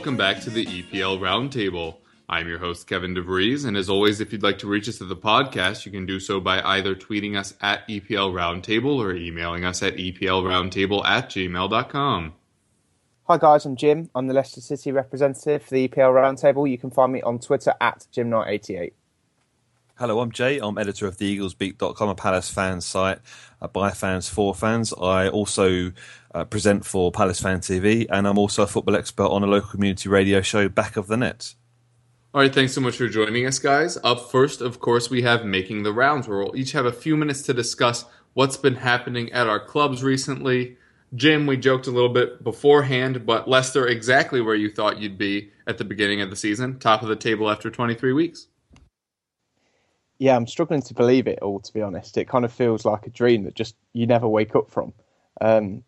welcome back to the EPL Roundtable. I'm your host, Kevin DeVries, and as always, if you'd like to reach us at the podcast, you can do so by either tweeting us at EPL Roundtable or emailing us at EPLRoundtable at gmail.com. Hi guys, I'm Jim. I'm the Leicester City representative for the EPL Roundtable. You can find me on Twitter at JimKnight88. Hello, I'm Jay. I'm editor of the EaglesBeak.com, a Palace fan site uh, by fans for fans. I also uh, present for Palace Fan TV, and I'm also a football expert on a local community radio show, Back of the Net. All right, thanks so much for joining us, guys. Up first, of course, we have Making the Rounds, where we'll each have a few minutes to discuss what's been happening at our clubs recently. Jim, we joked a little bit beforehand, but Leicester, exactly where you thought you'd be at the beginning of the season, top of the table after 23 weeks. Yeah, I'm struggling to believe it all, to be honest. It kind of feels like a dream that just you never wake up from. Um,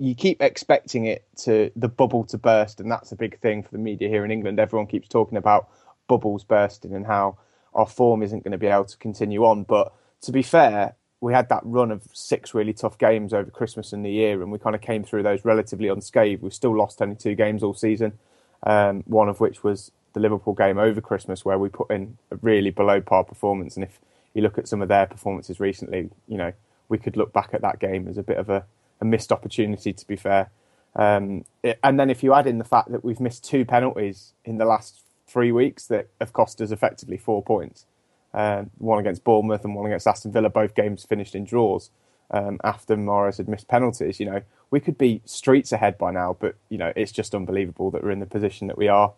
you keep expecting it to the bubble to burst, and that's a big thing for the media here in England. Everyone keeps talking about bubbles bursting and how our form isn't going to be able to continue on. But to be fair, we had that run of six really tough games over Christmas and New Year, and we kind of came through those relatively unscathed. We've still lost only two games all season, um, one of which was the Liverpool game over Christmas, where we put in a really below par performance. And if you look at some of their performances recently, you know, we could look back at that game as a bit of a a missed opportunity, to be fair. Um, and then if you add in the fact that we've missed two penalties in the last three weeks that have cost us effectively four points, um, one against Bournemouth and one against Aston Villa, both games finished in draws um, after Mahrez had missed penalties. You know, we could be streets ahead by now, but you know it's just unbelievable that we're in the position that we are.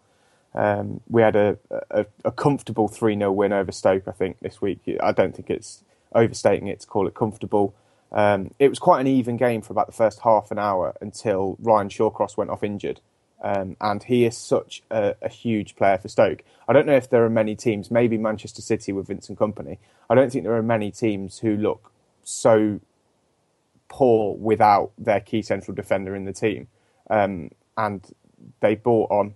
Um, we had a, a, a comfortable 3 0 win over Stoke, I think, this week. I don't think it's overstating it to call it comfortable. Um, it was quite an even game for about the first half an hour until Ryan Shawcross went off injured. Um, and he is such a, a, huge player for Stoke. I don't know if there are many teams, maybe Manchester City with Vincent Kompany. I don't think there are many teams who look so poor without their key central defender in the team. Um, and they bought on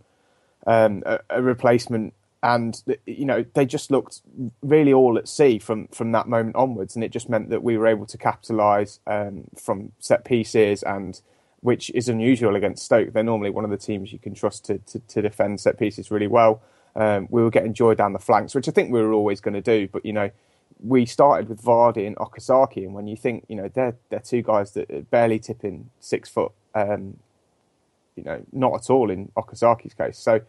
um, a, a, replacement and you know they just looked really all at sea from from that moment onwards, and it just meant that we were able to capitalise um, from set pieces, and which is unusual against Stoke. They're normally one of the teams you can trust to to, to defend set pieces really well. Um, we were getting joy down the flanks, which I think we were always going to do, but you know. We started with Vardy and Okazaki, and when you think, you know, they're they're two guys that are barely tipping six foot, um, you know, not at all in Okazaki's case. So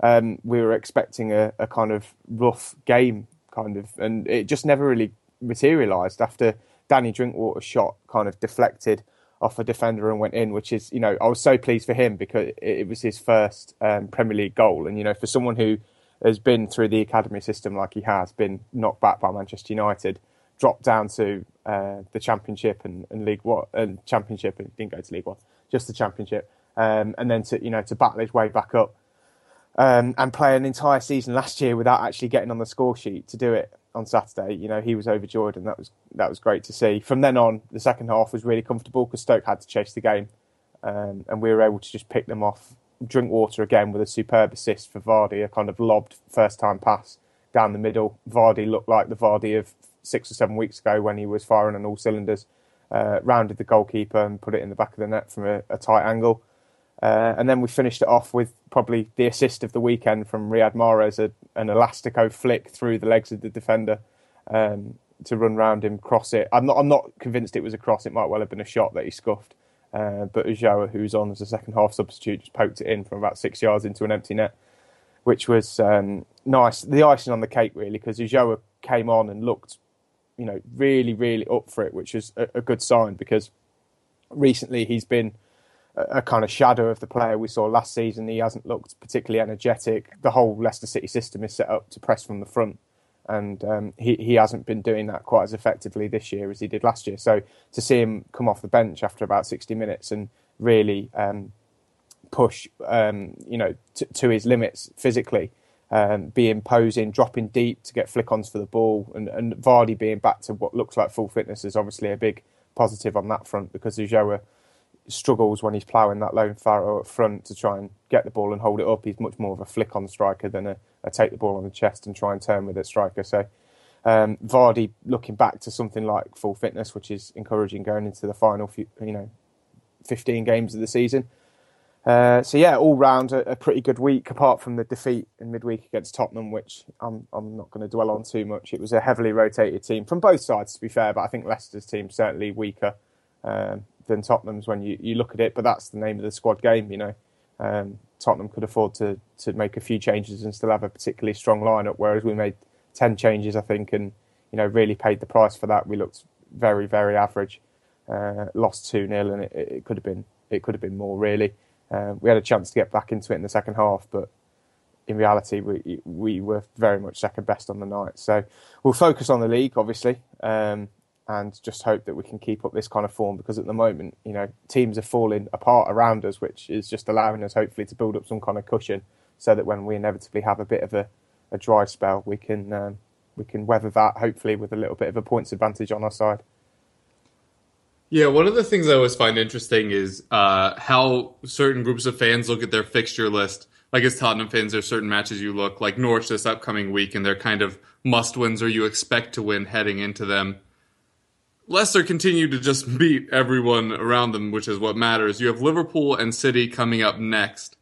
um, we were expecting a, a, kind of rough game, kind of, and it just never really materialised after Danny Drinkwater's shot kind of deflected off a defender and went in, which is, you know, I was so pleased for him because it, it was his first um, Premier League goal. And, you know, for someone who has been through the academy system like he has, been knocked back by Manchester United, dropped down to uh, the Championship and, and League One, and Championship, and didn't go to League One, just the Championship, um, and then to, you know, to battle his way back up um, and play an entire season last year without actually getting on the score sheet to do it on Saturday. You know, he was overjoyed, and that was that was great to see. From then on, the second half was really comfortable because Stoke had to chase the game, um, and we were able to just pick them off. Drinkwater again with a superb assist for Vardy, a kind of lobbed first time pass down the middle. Vardy looked like the Vardy of six or seven weeks ago when he was firing on all cylinders. Uh, rounded the goalkeeper and put it in the back of the net from a, a tight angle. Uh, and then we finished it off with probably the assist of the weekend from Riyad Mahrez, a, an elastico flick through the legs of the defender um, to run round him, cross it. I'm not, I'm not convinced it was a cross. It might well have been a shot that he scuffed. Uh, but Ulloa, who's on as a second half substitute, just poked it in from about six yards into an empty net, which was um, nice. The icing on the cake, really, because Ulloa came on and looked, you know, really, really up for it, which is a, a good sign because recently he's been a kind of shadow of the player we saw last season. He hasn't looked particularly energetic. The whole Leicester City system is set up to press from the front, and um, he he hasn't been doing that quite as effectively this year as he did last year. So to see him come off the bench after about sixty minutes and really um, push, um, you know, t- to his limits physically, um, be imposing, dropping deep to get flick-ons for the ball, and, and Vardy being back to what looks like full fitness is obviously a big positive on that front because Ulloa struggles when he's ploughing that lone furrow up front to try and get the ball and hold it up. He's much more of a flick on striker than a, a take the ball on the chest and try and turn with it striker. So um, Vardy looking back to something like full fitness, which is encouraging going into the final, few, you know, 15 games of the season. Uh, so yeah, all round a, a, pretty good week, apart from the defeat in midweek against Tottenham, which I'm I'm not going to dwell on too much. It was a heavily rotated team from both sides, to be fair, but I think Leicester's team certainly weaker um, than Tottenham's when you, you look at it. But that's the name of the squad game, you know. Um, Tottenham could afford to to make a few changes and still have a particularly strong lineup, whereas we made ten changes, I think, and you know really paid the price for that. We looked very very average, uh, lost two 0 and it, it, could have been it could have been more really. Uh, we had a chance to get back into it in the second half, but in reality, we we were very much second best on the night. So we'll focus on the league, obviously. Um, and just hope that we can keep up this kind of form because at the moment, you know, teams are falling apart around us, which is just allowing us hopefully to build up some kind of cushion so that when we inevitably have a bit of a, a dry spell, we can um, we can weather that hopefully with a little bit of a points advantage on our side. Yeah, one of the things I always find interesting is uh, how certain groups of fans look at their fixture list. Like as Tottenham fans, there's certain matches you look like Norwich this upcoming week, and they're kind of must wins or you expect to win heading into them Leicester continue to just beat everyone around them, which is what matters. You have Liverpool and City coming up next.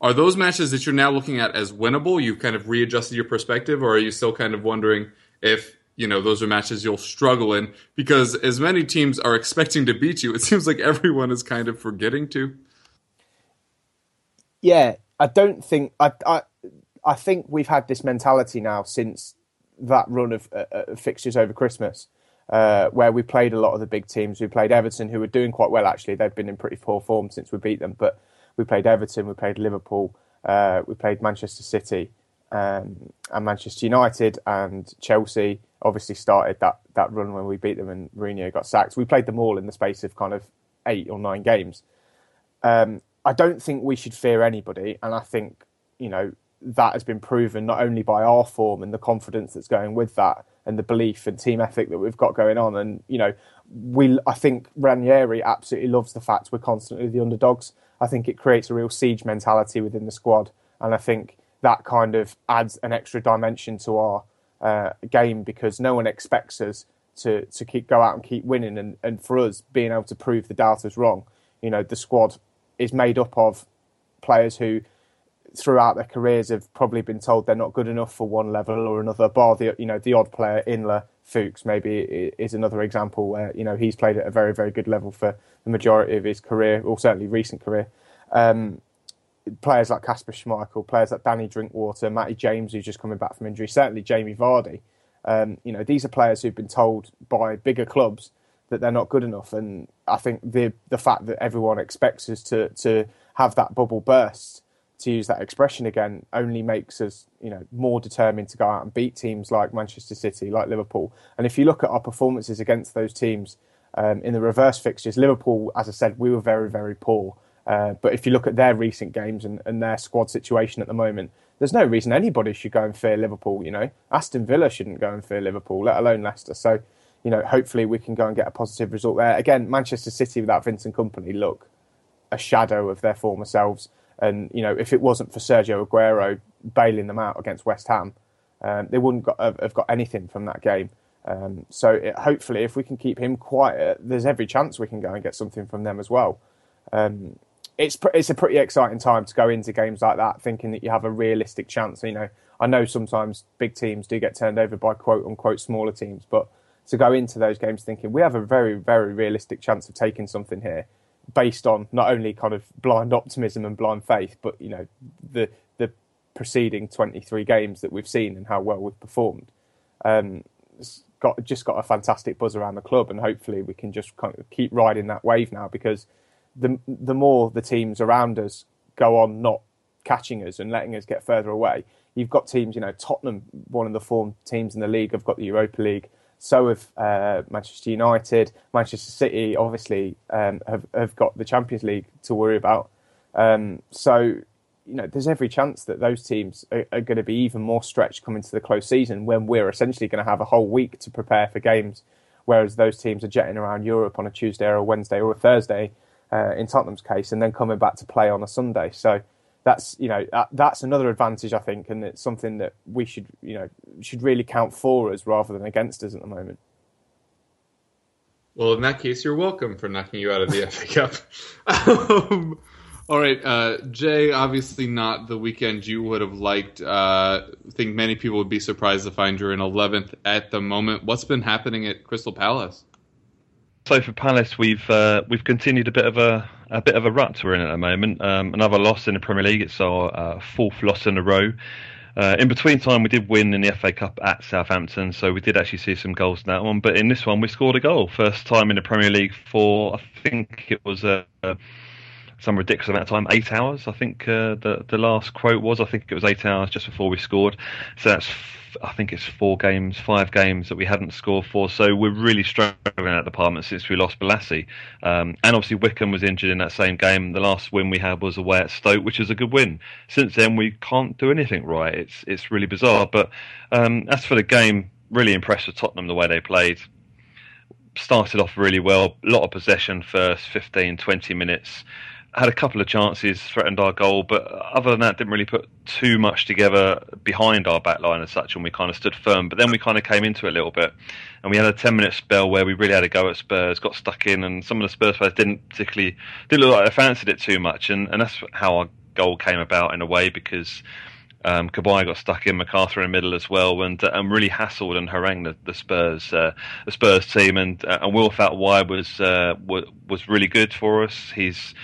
Are those matches that you're now looking at as winnable? You've kind of readjusted your perspective, or are you still kind of wondering if you know those are matches you'll struggle in? Because as many teams are expecting to beat you, it seems like everyone is kind of forgetting to. Yeah, I don't think I I, I think we've had this mentality now since that run of uh, uh fixtures over Christmas uh, where we played a lot of the big teams. We played Everton, who were doing quite well actually. They've been in pretty poor form since we beat them, but we played Everton, we played Liverpool, uh, we played Manchester City um, and Manchester United and Chelsea. Obviously, started that that run when we beat them and Mourinho got sacked. We played them all in the space of kind of eight or nine games. Um, I don't think we should fear anybody, and I think you know that has been proven not only by our form and the confidence that's going with that, and the belief and team ethic that we've got going on. And you know, we I think Ranieri absolutely loves the fact we're constantly the underdogs. I think it creates a real siege mentality within the squad, and I think that kind of adds an extra dimension to our uh, game because no one expects us to to keep go out and keep winning, and, and for us being able to prove the doubters wrong. You know, the squad is made up of players who throughout their careers have probably been told they're not good enough for one level or another. Bar the you know the odd player, Inler, Fuchs maybe is another example where you know he's played at a very very good level for the majority of his career, or certainly recent career. Um, players like Kasper Schmeichel, players like Danny Drinkwater, Matty James, who's just coming back from injury, certainly Jamie Vardy. Um, you know these are players who've been told by bigger clubs that they're not good enough, and I think the the fact that everyone expects us to to have that bubble burst to use that expression again, only makes us, you know, more determined to go out and beat teams like Manchester City, like Liverpool. And if you look at our performances against those teams um, in the reverse fixtures, Liverpool, as I said, we were very, very poor. Uh, but if you look at their recent games and, and, their squad situation at the moment, there's no reason anybody should go and fear Liverpool. You know, Aston Villa shouldn't go and fear Liverpool, let alone Leicester. So, you know, hopefully we can go and get a positive result there. Again, Manchester City without Vincent Kompany look a shadow of their former selves. And you know, if it wasn't for Sergio Aguero bailing them out against West Ham, um, they wouldn't got, have got anything from that game. Um, so it, hopefully, if we can keep him quiet, there's every chance we can go and get something from them as well. Um, it's it's a pretty exciting time to go into games like that, thinking that you have a realistic chance. You know, I know sometimes big teams do get turned over by quote unquote smaller teams, but to go into those games thinking we have a very very realistic chance of taking something here based on not only kind of blind optimism and blind faith, but you know the the preceding 23 games that we've seen and how well we've performed. Um, got just got a fantastic buzz around the club, and hopefully we can just kind of keep riding that wave now because the the more the teams around us go on not catching us and letting us get further away, you've got teams. You know, Tottenham, one of the form teams in the league, have got the Europa League. So have uh, Manchester United, Manchester City. Obviously, um, have have got the Champions League to worry about. Um, so, you know, there's every chance that those teams are, are going to be even more stretched coming to the close season when we're essentially going to have a whole week to prepare for games, whereas those teams are jetting around Europe on a Tuesday or a Wednesday or a Thursday, uh, in Tottenham's case, and then coming back to play on a Sunday. So that's you know that's another advantage I think, and it's something that we should you know should really count for us rather than against us at the moment. Well, in that case, you're welcome for knocking you out of the FA Cup. um, All right, uh, Jay. Obviously, not the weekend you would have liked. Uh, I think many people would be surprised to find you're in 11th at the moment. What's been happening at Crystal Palace? So for Palace, we've uh, we've continued a bit of a a bit of a rut we're in at the moment. Um, another loss in the Premier League. It's our uh, fourth loss in a row. Uh, in between time, we did win in the FA Cup at Southampton, so we did actually see some goals in that one. But in this one, we scored a goal, first time in the Premier League for I think it was a. Uh, some ridiculous amount of time, eight hours. I think uh, the the last quote was. I think it was eight hours just before we scored. So that's I think it's four games, five games that we hadn't scored for. So we're really struggling in that department since we lost Bolasie. Um, and obviously Wickham was injured in that same game. The last win we had was away at Stoke, which is a good win. Since then we can't do anything right. It's it's really bizarre. But um, as for the game, really impressed with Tottenham the way they played started off really well. A lot of possession first 15, 20 minutes had a couple of chances, threatened our goal, but other than that, didn't really put too much together behind our back line as such, and we kind of stood firm. But then we kind of came into it a little bit, and we had a ten minute spell where we really had a go at Spurs, got stuck in, and some of the Spurs players didn't particularly didn't look like they fancied it too much, and, and that's how our goal came about in a way because. Um, got stuck in, McArthur in the middle as well, and uh, and really hassled and harangued the, the Spurs uh, the Spurs team, and uh, and Will Why was uh, was really good for us. He's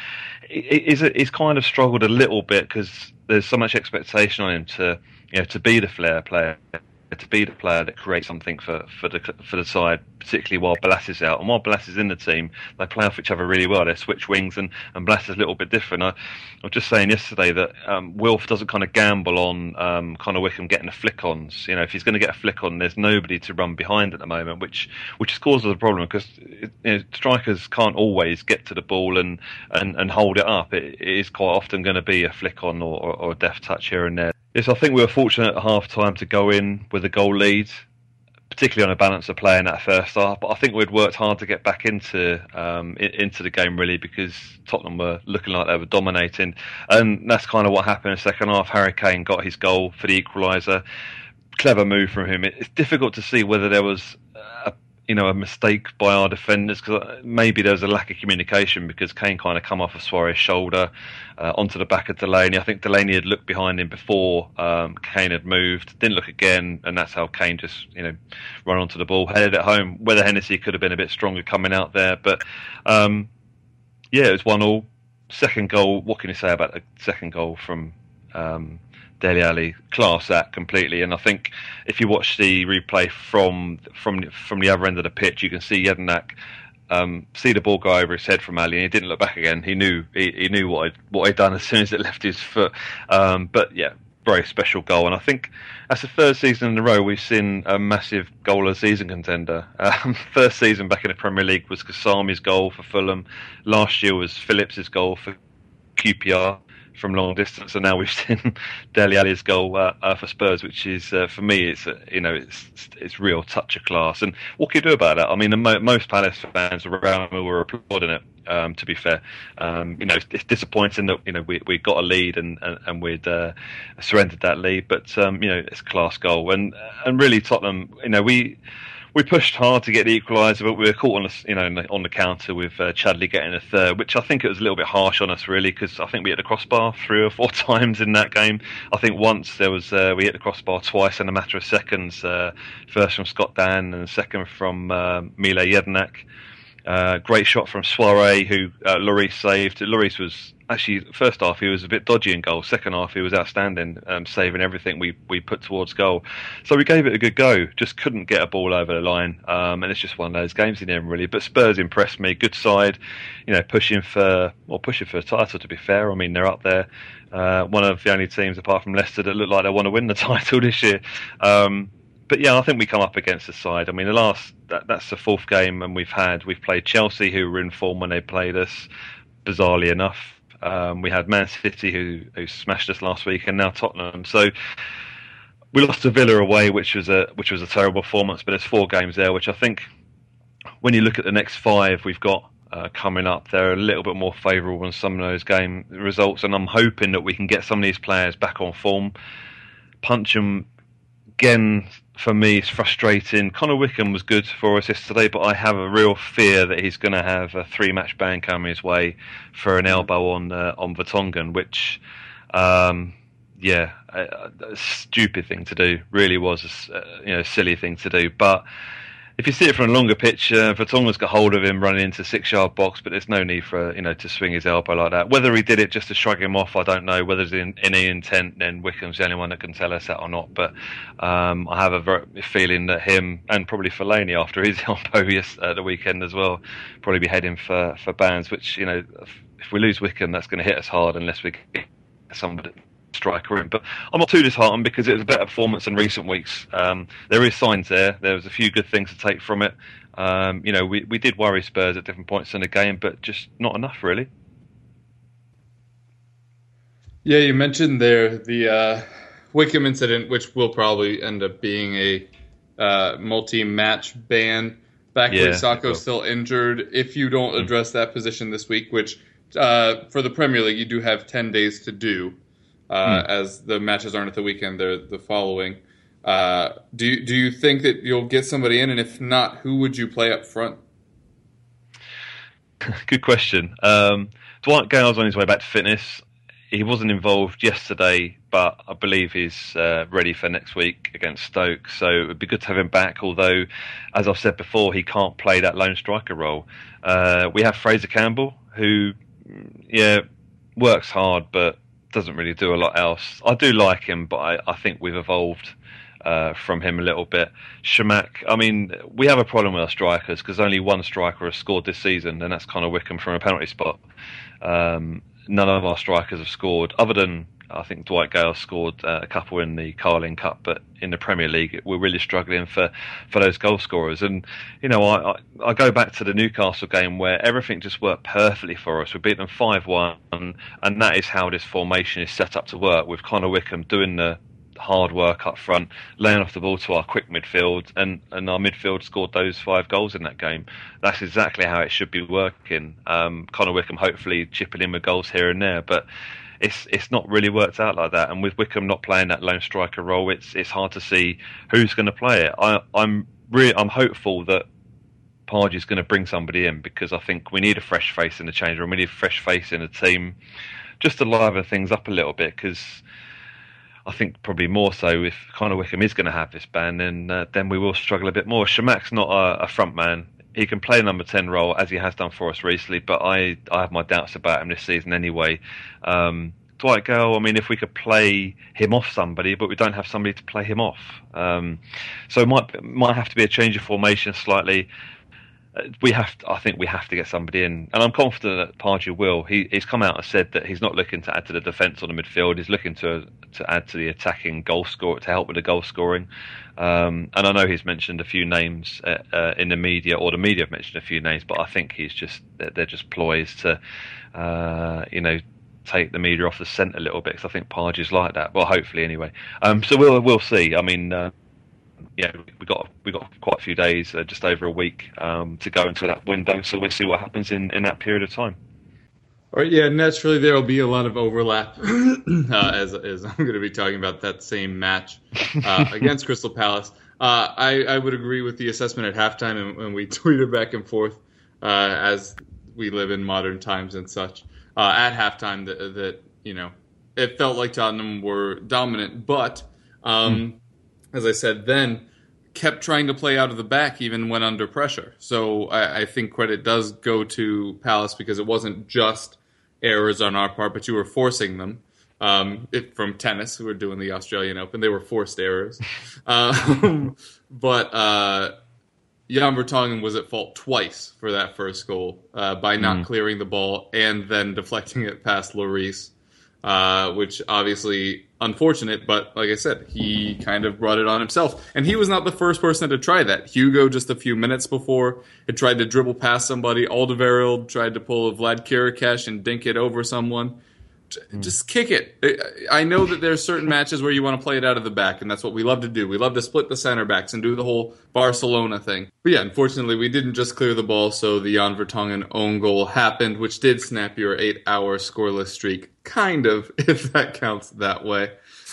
he's, he's kind of struggled a little bit because there's so much expectation on him to you know to be the flair player to be the player that creates something for, for the for the side, particularly while Bolasie is out. And while Bolasie is in the team, they play off each other really well. They switch wings, and and Bolasie is a little bit different. I, I was just saying yesterday that um, Wilf doesn't kind of gamble on um, Connor Wickham getting the flick-ons. You know, if he's going to get a flick-on, there's nobody to run behind at the moment, which which causes a problem because you know, strikers can't always get to the ball and and, and hold it up. It, it is quite often going to be a flick-on or, or, or a deft touch here and there. Yes, I think we were fortunate at half time to go in with a goal lead, particularly on a balance of play in that first half. But I think we'd worked hard to get back into um, into the game really because Tottenham were looking like they were dominating, and that's kind of what happened in the second half. Harry Kane got his goal for the equaliser. Clever move from him. It's difficult to see whether there was a you know a mistake by our defenders because uh, maybe there was a lack of communication because Kane kind of come off of Souaré's shoulder uh, onto the back of Delaney. I think Delaney had looked behind him before um, Kane had moved, didn't look again, and that's how Kane just you know run onto the ball, headed it home. Whether Hennessy could have been a bit stronger coming out there, but um, yeah, it was one all. Second goal. What can you say about the second goal from? Um, Dele Alli class that completely. And I think if you watch the replay from from from the other end of the pitch, you can see Jedinak um, see the ball go over his head from Alli, and he didn't look back again. He knew he, he knew what I'd, what he'd done as soon as it left his foot. Um, but yeah, very special goal, and I think that's the third season in a row we've seen a massive goal of season contender. Um, first season back in the Premier League was Kasami's goal for Fulham. Last year was Phillips's goal for QPR from long distance, and now we've seen Dele Alli's goal uh, uh, for Spurs, which is uh, for me, it's you know, it's it's real touch of class. And what can you do about that? I mean, mo- most Palace fans around me were applauding it. Um, to be fair, um, you know, it's, disappointing that you know we we got a lead and and, and we'd uh, surrendered that lead, but um, you know, it's class goal, and and really Tottenham, you know, we we pushed hard to get the equaliser, but we were caught on the you know on the counter with uh, Chadli getting a third, which I think it was a little bit harsh on us really because I think we hit the crossbar three or four times in that game. I think once there was uh, we hit the crossbar twice in a matter of seconds. Uh, first from Scott Dann and second from uh, Mile Jedinak. Uh, great shot from Souaré, who uh, Lloris saved. Lloris was actually first half he was a bit dodgy in goal. Second half he was outstanding, um, saving everything we we put towards goal. So we gave it a good go. Just couldn't get a ball over the line, um, and it's just one of those games in end, really. But Spurs impressed me. Good side, you know, pushing for or pushing for a title. To be fair, I mean they're up there. Uh, one of the only teams apart from Leicester that look like they want to win the title this year. Um, but yeah, I think we come up against the side. I mean, the last that, that's the fourth game, and we've had we've played Chelsea, who were in form when they played us. Bizarrely enough, um, we had Man City, who who smashed us last week, and now Tottenham. So we lost to Villa away, which was a which was a terrible performance. But there's four games there, which I think when you look at the next five we've got uh, coming up, they're a little bit more favourable than some of those game results, and I'm hoping that we can get some of these players back on form, punch them again for me, it's frustrating. Connor Wickham was good for us yesterday, but I have a real fear that he's going to have a three-match ban coming his way for an elbow on uh, on Vertonghen, which, um, yeah, a, a, stupid thing to do. Really was a you know silly thing to do, but if you see it from a longer picture, Vertonghen's got hold of him running into six yard box, but there's no need for you know to swing his elbow like that. Whether he did it just to shrug him off, I don't know. Whether there's in, any intent, then Wickham's the only one that can tell us that or not. But um, I have a feeling that him and probably Fellaini after his elbow yes, at the weekend as well, probably be heading for for bans. Which you know, if we lose Wickham, that's going to hit us hard unless we get somebody striker in. But I'm not too disheartened because it was a better performance in recent weeks. Um, there is signs there. There was a few good things to take from it. Um, you know, we, we did worry Spurs at different points in the game, but just not enough, really. Yeah, you mentioned there the uh, Wickham incident, which will probably end up being a uh, multi-match ban. Back yeah, Sako's still injured. If you don't hmm. address that position this week, which uh, for the Premier League you do have ten days to do, uh, hmm. as the matches aren't at the weekend; they're the following. Uh, do you, do you think that you'll get somebody in, and if not, who would you play up front? Good question. Um, Dwight Gayle's on his way back to fitness. He wasn't involved yesterday, but I believe he's uh, ready for next week against Stoke. So it would be good to have him back. Although, as I've said before, he can't play that lone striker role. Uh, we have Fraser Campbell, who, yeah, works hard, but doesn't really do a lot else. I do like him, but I, I think we've evolved uh, from him a little bit. Chamakh, I mean, we have a problem with our strikers because only one striker has scored this season, and that's Connor Wickham from a penalty spot. Um, none of our strikers have scored, other than I think Dwight Gayle scored uh, a couple in the Carling Cup, but in the Premier League, we're really struggling for, for those goal scorers. And you know, I, I, I go back to the Newcastle game where everything just worked perfectly for us. We beat them five one, and that is how this formation is set up to work. With Connor Wickham doing the hard work up front, laying off the ball to our quick midfield, and, and our midfield scored those five goals in that game. That's exactly how it should be working. Um, Wickham hopefully chipping in with goals here and there, but it's it's not really worked out like that. And with Wickham not playing that lone striker role, it's it's hard to see who's going to play it. I, I'm really I'm hopeful that Pardew is going to bring somebody in because I think we need a fresh face in the change room. We need a fresh face in the team, just to liven things up a little bit. Because I think probably more so if Connor Wickham is going to have this ban, then uh, then we will struggle a bit more. Chamakh's not a, a front man. He can play a number ten role as he has done for us recently, but I I have my doubts about him this season anyway. Um, Dwight Gayle, I mean, if we could play him off somebody, but we don't have somebody to play him off, um, so it might might have to be a change of formation slightly. Uh, we have, to, I think, we have to get somebody in, and I'm confident that Pardew will. He, he's come out and said that he's not looking to add to the defence on the midfield. He's looking to to add to the attacking goal score to help with the goal scoring. Um, and I know he's mentioned a few names uh, uh, in the media, or the media have mentioned a few names, but I think he's just they're just ploys to, uh, you know, take the media off the scent a little bit because I think Pardew's like that. Well, hopefully anyway. Um, so we'll we'll see. I mean, uh, yeah, we got we got quite a few days, uh, just over a week, um, to go into that window. So we'll see what happens in, in that period of time. All right, yeah, naturally there will be a lot of overlap uh, as, as I'm going to be talking about that same match uh, against Crystal Palace. Uh, I, I would agree with the assessment at halftime, and, and we tweeted back and forth uh, as we live in modern times and such uh, at halftime that, that you know it felt like Tottenham were dominant, but um, mm. As I said then, kept trying to play out of the back even when under pressure. So I, I, think credit does go to Palace because it wasn't just errors on our part, but you were forcing them. Um, it, from tennis, who were doing the Australian Open, they were forced errors. um, but uh, Jan Vertonghen was at fault twice for that first goal uh, by not mm. clearing the ball and then deflecting it past Lloris, uh, which obviously unfortunate. But like I said, he kind of brought it on himself, and he was not the first person to try that. Hugo just a few minutes before had tried to dribble past somebody. Alderweireld tried to pull a Vlad Chiriches and dink it over someone. Mm. just kick it. I know that there's certain matches where you want to play it out of the back, and that's what we love to do. We love to split the center backs and do the whole Barcelona thing. But yeah, unfortunately, we didn't just clear the ball, so the Jan Vertonghen own goal happened, which did snap your eight-hour scoreless streak, kind of, if that counts that way.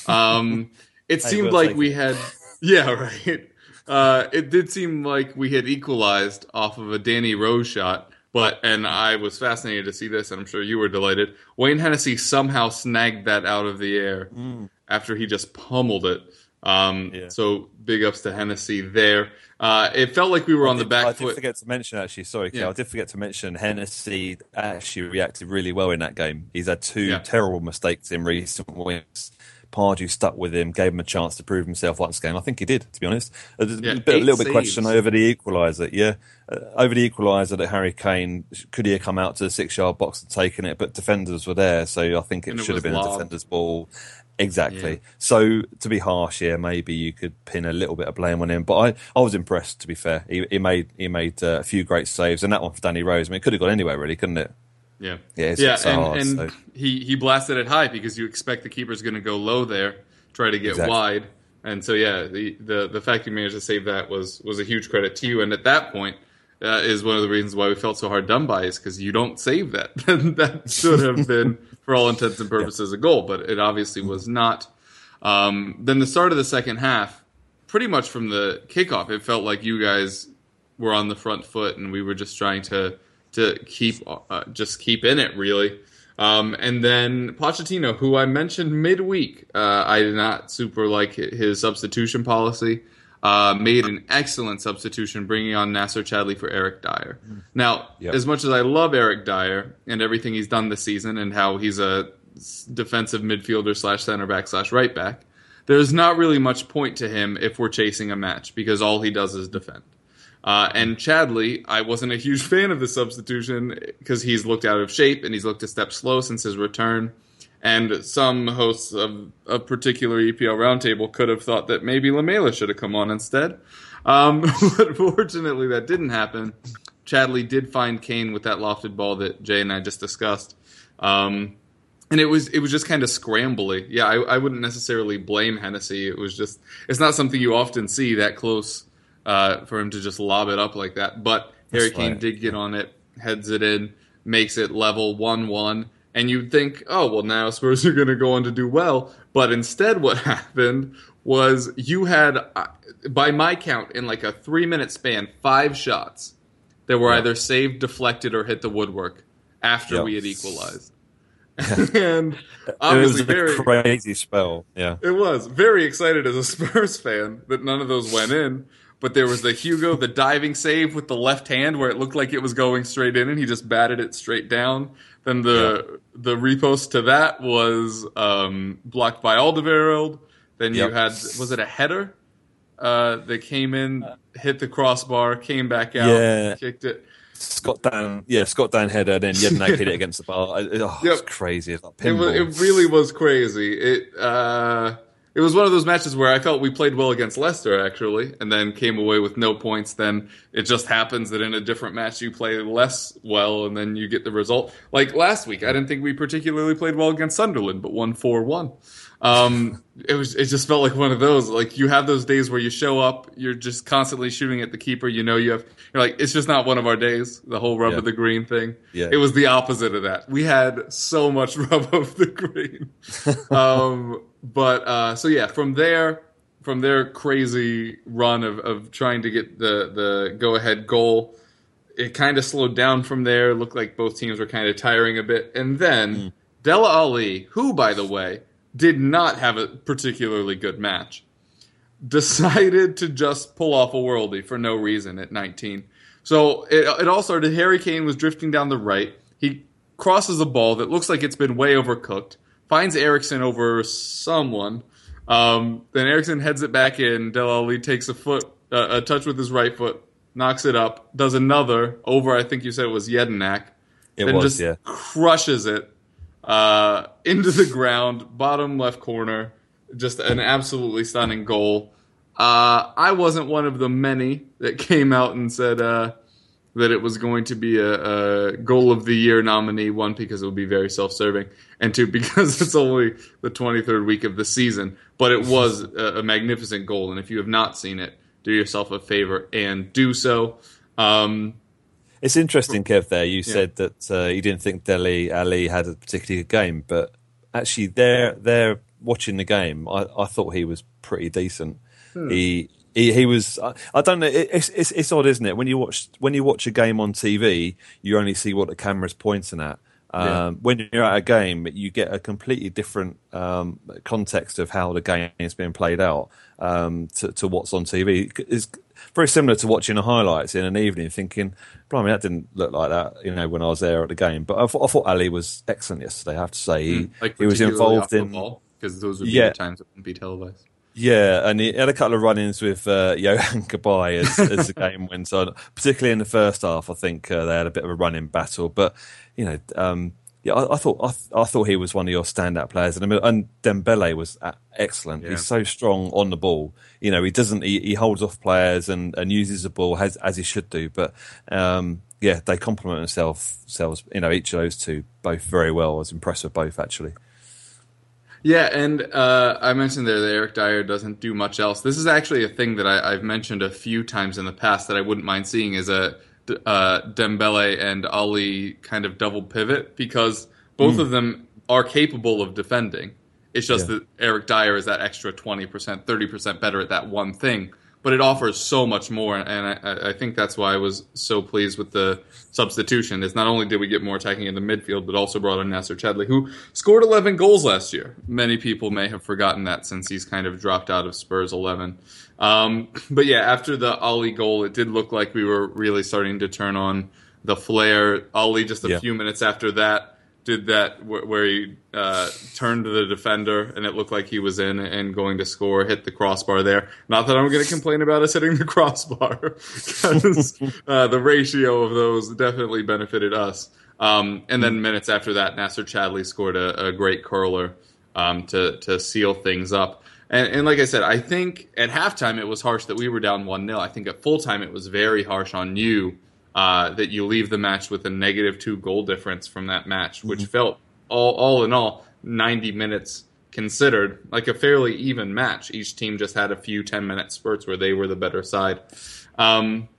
Um, it seemed like we had. Yeah, right. Uh, it did seem like we had equalized off of a Danny Rose shot, but and I was fascinated to see this, and I'm sure you were delighted. Wayne Hennessy somehow snagged that out of the air Mm. after he just pummeled it. Um, Yeah. So big ups to Hennessy there. Uh, it felt like we were on the did- back I did foot. forget to mention actually. Sorry, Kel, Yeah. I did forget to mention Hennessy actually reacted really well in that game. He's had two Yeah. terrible mistakes in recent weeks. Pardew stuck with him, gave him a chance to prove himself once again. I think he did, to be honest. A, Yeah, bit, a little bit question over the equaliser. Yeah, uh, over the equaliser that Harry Kane could he have come out to the six-yard box and taken it, but defenders were there, so I think it And should was have been a defender's ball. Exactly. Yeah. So to be harsh, yeah, maybe you could pin a little bit of blame on him. But I, I was impressed. To be fair, he, he made he made uh, a few great saves, and that one for Danny Rose. I mean, it could have gone anywhere, really, couldn't it? Yeah, Yeah, it's- yeah, so and, hard, and so- he he blasted it high because you expect the keeper's going to go low there, try to get Exactly. wide, and so yeah, the, the the fact you managed to save that was was a huge credit to you. And at that point, uh, is one of the reasons why we felt so hard done by is because you don't save that. that should have been, for all intents and purposes, a goal, but it obviously was not. Um, then the start of the second half, pretty much from the kickoff, it felt like you guys were on the front foot and we were just trying to to keep uh, just keep in it really. Um, and then Pochettino, who I mentioned midweek, uh, I did not super like his substitution policy. Uh, made an excellent substitution, bringing on Nacer Chadli for Eric Dier. Now, Yep. as much as I love Eric Dier and everything he's done this season, and how he's a defensive midfielder slash center back slash right back, there's not really much point to him if we're chasing a match because all he does is defend. Uh, and Chadli, I wasn't a huge fan of the substitution because he's looked out of shape and he's looked a step slow since his return. And some hosts of a particular EPL roundtable could have thought that maybe Lamela should have come on instead. Um, but fortunately, that didn't happen. Chadli did find Kane with that lofted ball that Jay and I just discussed. Um, and it was it was just kind of scrambly. Yeah, I, I wouldn't necessarily blame Hennessy. It was just it's not something you often see that close uh, for him to just lob it up like that. But Harry Kane right, did get on it, heads it in, makes it level one one, and you'd think, oh well, now Spurs are going to go on to do well. But instead, what happened was you had, uh, by my count, in like a three minute span, five shots that were Yeah. either saved, deflected, or hit the woodwork after Yep. we had equalized. and it was obviously a very crazy spell. Yeah. it was very excited as a Spurs fan that none of those went in. But there was the Hugo, the diving save with the left hand where it looked like it was going straight in, and he just batted it straight down. Then the the repost to that was um, blocked by Alderweireld. Then you Yep. had was it a header uh, that came in, hit the crossbar, came back out, Yeah. kicked it. Scott Dann, yeah, Scott Dann header, then Jedinak hit it against the bar. I- Oh, Yep. It's crazy. It, was, it really was crazy. It uh, it was one of those matches where I felt we played well against Leicester actually, and then came away with no points. Then it just happens that in a different match you play less well, and then you get the result. Like last week, I didn't think we particularly played well against Sunderland, but won four one. Um, it was it just felt like one of those. Like you have those days where you show up, you're just constantly shooting at the keeper. You know you have. You're like it's just not one of our days. The whole rub Yeah. of the green thing. Yeah. It was the opposite of that. We had so much rub of the green. um, but uh, so yeah, from there, from their crazy run of, of trying to get the the go ahead goal, it kind of slowed down from there. It looked like both teams were kind of tiring a bit, and then Dele Alli, who by the way did not have a particularly good match, decided to just pull off a worldie for no reason at 19. So it, it all started. Harry Kane was drifting down the right. He crosses a ball that looks like it's been way overcooked. Finds Eriksen over someone. Um, then Eriksen heads it back in. Dele Alli takes a foot, uh, a touch with his right foot, knocks it up, does another over. I think you said it was Jedinak. It then was, just yeah. crushes it uh, into the ground, bottom left corner. Just an absolutely stunning goal. Uh, I wasn't one of the many that came out and said uh, that it was going to be a, a goal of the year nominee. One, because it would be very self serving, and two, because it's only the 23rd week of the season. But it was a, a magnificent goal, and if you have not seen it, do yourself a favor and do so. Um, It's interesting, Kev. There, you said that uh, you didn't think Dele Alli had a particularly good game, but actually, their their watching the game, I, I thought he was pretty decent. Hmm. He, he he was. I, I don't know. It, it's, it's it's odd, isn't it? When you watch when you watch a game on TV, you only see what the camera's pointing at. Um, yeah. When you're at a game, you get a completely different um, context of how the game is being played out um, to, to, what's on TV. It's very similar to watching the highlights in an evening, thinking, "Blimey, that didn't look like that," you know, when I was there at the game. But I thought, I thought Alli was excellent yesterday. I have to say, he, mm, like he was involved in because those would be yeah. the times it wouldn't be televised. Yeah, and he had a couple of run-ins with uh, Yohan Cabaye as, as the game went on. Particularly in the first half, I think uh, they had a bit of a running battle. But you know, um, yeah, I, I thought I, I, thought he was one of your standout players, and, and Dembele was excellent. Yeah. He's so strong on the ball. You know, he doesn't he, he holds off players and, and uses the ball as as he should do. But um, yeah, they complement themselves. Themselves, you know, each of those two both very well. I was impressed with both actually. Yeah, and uh, I mentioned there that Eric Dier doesn't do much else. This is actually a thing that I, have mentioned a few times in the past that I wouldn't mind seeing is a uh, Dembele and Alli kind of double pivot because both mm. of them are capable of defending. It's just yeah. that Eric Dier is that extra 20%, 30% better at that one thing but it offers so much more, and I, I, think that's why I was so pleased with the substitution. Is not only did we get more attacking in the midfield, but also brought in Nacer Chadli, who scored 11 goals last year. Many people may have forgotten that since he's kind of dropped out of Spurs 11. Um, but yeah, after the Alli goal, it did look like we were really starting to turn on the flare. Alli just a yeah. few minutes after that did that where he uh, turned to the defender and it looked like he was in and going to score, hit the crossbar there. Not that I'm going to complain about us hitting the crossbar because uh, the ratio of those definitely benefited us. Um, and then minutes after that, Nacer Chadli scored a, a great curler um, to to seal things up. And, and, like I said, I think at halftime it was harsh that we were down one 0 I think at full time it was very harsh on you uh, that you leave the match with a negative two goal difference from that match, which mm-hmm. felt all, all in all 90 minutes considered like a fairly even match. Each team just had a few 10 minute spurts where they were the better side. Um,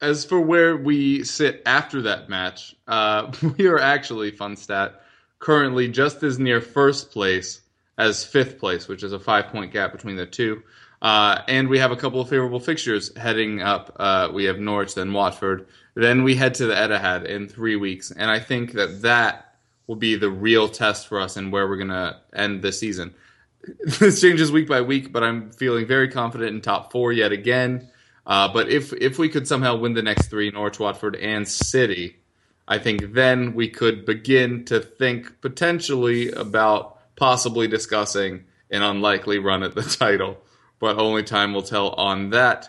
as for where we sit after that match, uh, we are actually, fun stat, currently just as near first place as fifth place, which is a five point gap between the two. Uh, and we have a couple of favorable fixtures heading up. Uh, we have Norwich, then Watford, then we head to the Etihad in three weeks, and I think that that will be the real test for us and where we're going to end the season. this changes week by week, but I'm feeling very confident in top four yet again. Uh, but if if we could somehow win the next three, Norwich, Watford, and City, I think then we could begin to think potentially about possibly discussing an unlikely run at the title. But only time will tell on that.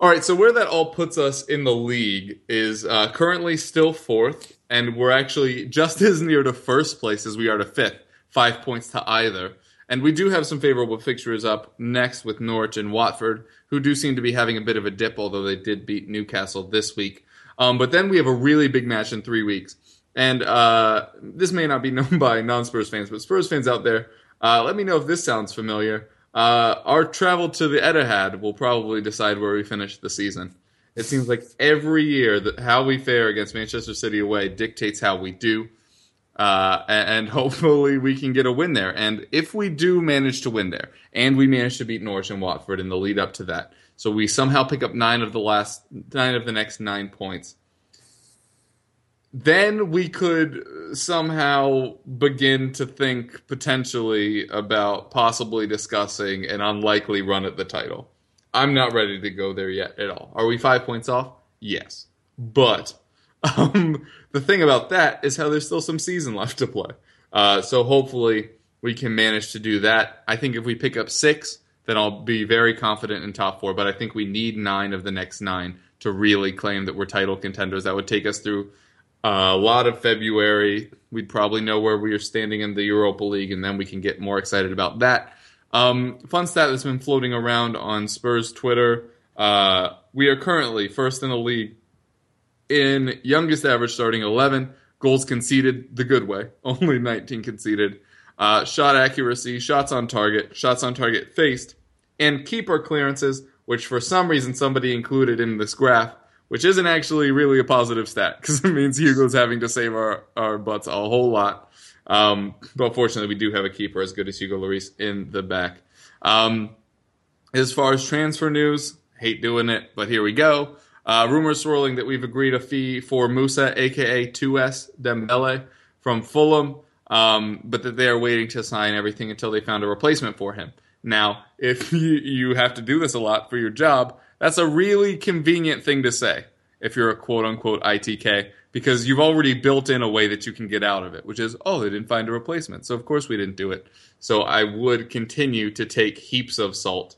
All right, so where that all puts us in the league is uh, currently still fourth, and we're actually just as near to first place as we are to fifth, five points to either. And we do have some favorable fixtures up next with Norwich and Watford, who do seem to be having a bit of a dip, although they did beat Newcastle this week. Um, but then we have a really big match in three weeks. And uh, this may not be known by non Spurs fans, but Spurs fans out there, uh, let me know if this sounds familiar. Uh, our travel to the Etihad will probably decide where we finish the season. It seems like every year that how we fare against Manchester City away dictates how we do, uh, and hopefully we can get a win there. And if we do manage to win there, and we manage to beat Norwich and Watford in the lead up to that, so we somehow pick up nine of the last nine of the next nine points. Then we could somehow begin to think potentially about possibly discussing an unlikely run at the title. I'm not ready to go there yet at all. Are we five points off? Yes. But um, the thing about that is how there's still some season left to play. Uh, so hopefully we can manage to do that. I think if we pick up six, then I'll be very confident in top four. But I think we need nine of the next nine to really claim that we're title contenders. That would take us through uh, a lot of February. We'd probably know where we are standing in the Europa League, and then we can get more excited about that. Um, fun stat that's been floating around on Spurs Twitter. Uh, we are currently first in the league in youngest average starting 11, goals conceded the good way, only 19 conceded, uh, shot accuracy, shots on target, shots on target faced, and keeper clearances, which for some reason somebody included in this graph, which isn't actually really a positive stat because it means Hugo's having to save our, our butts a whole lot. Um, but fortunately, we do have a keeper as good as Hugo Lloris in the back. Um, as far as transfer news, hate doing it, but here we go. Uh, rumors swirling that we've agreed a fee for Musa, aka 2S Dembele, from Fulham, um, but that they are waiting to sign everything until they found a replacement for him. Now, if you, you have to do this a lot for your job, that's a really convenient thing to say if you're a quote unquote ITK because you've already built in a way that you can get out of it, which is, oh, they didn't find a replacement. So, of course, we didn't do it. So, I would continue to take heaps of salt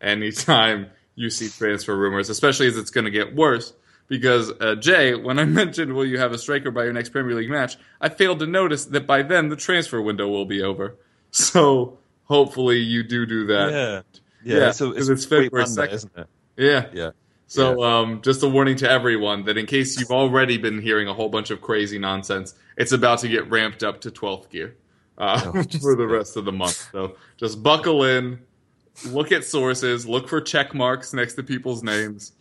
anytime you see transfer rumors, especially as it's going to get worse. Because, uh, Jay, when I mentioned, will you have a striker by your next Premier League match, I failed to notice that by then the transfer window will be over. So, hopefully, you do do that. Yeah. Yeah, Yeah, so it's, it's February Monday, 2nd. isn't it? Yeah. Yeah. So, um, just a warning to everyone that in case you've already been hearing a whole bunch of crazy nonsense, it's about to get ramped up to 12th gear uh, Oh, for the rest of the month. So, just buckle in, look at sources, look for check marks next to people's names.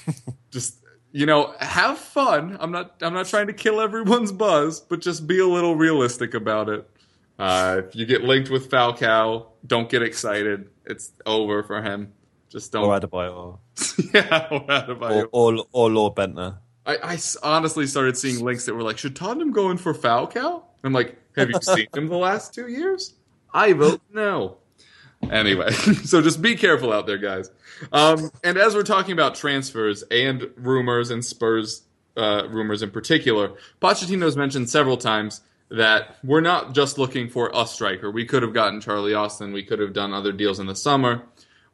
just you know, have fun. I'm not I'm not trying to kill everyone's buzz, but just be a little realistic about it. Uh, if you get linked with Falcao, don't get excited. It's over for him. Just don't. Or Adebayor. yeah, or Adebayor. Or, or, or Lord Bendtner. I, I honestly started seeing links that were like, should Tottenham go in for Falcao? I'm like, have you seen him the last two years? I vote no. Anyway, so just be careful out there, guys. Um, and as we're talking about transfers and rumors and Spurs uh, rumors in particular, Pochettino's mentioned several times that we're not just looking for a striker. We could have gotten Charlie Austin. We could have done other deals in the summer.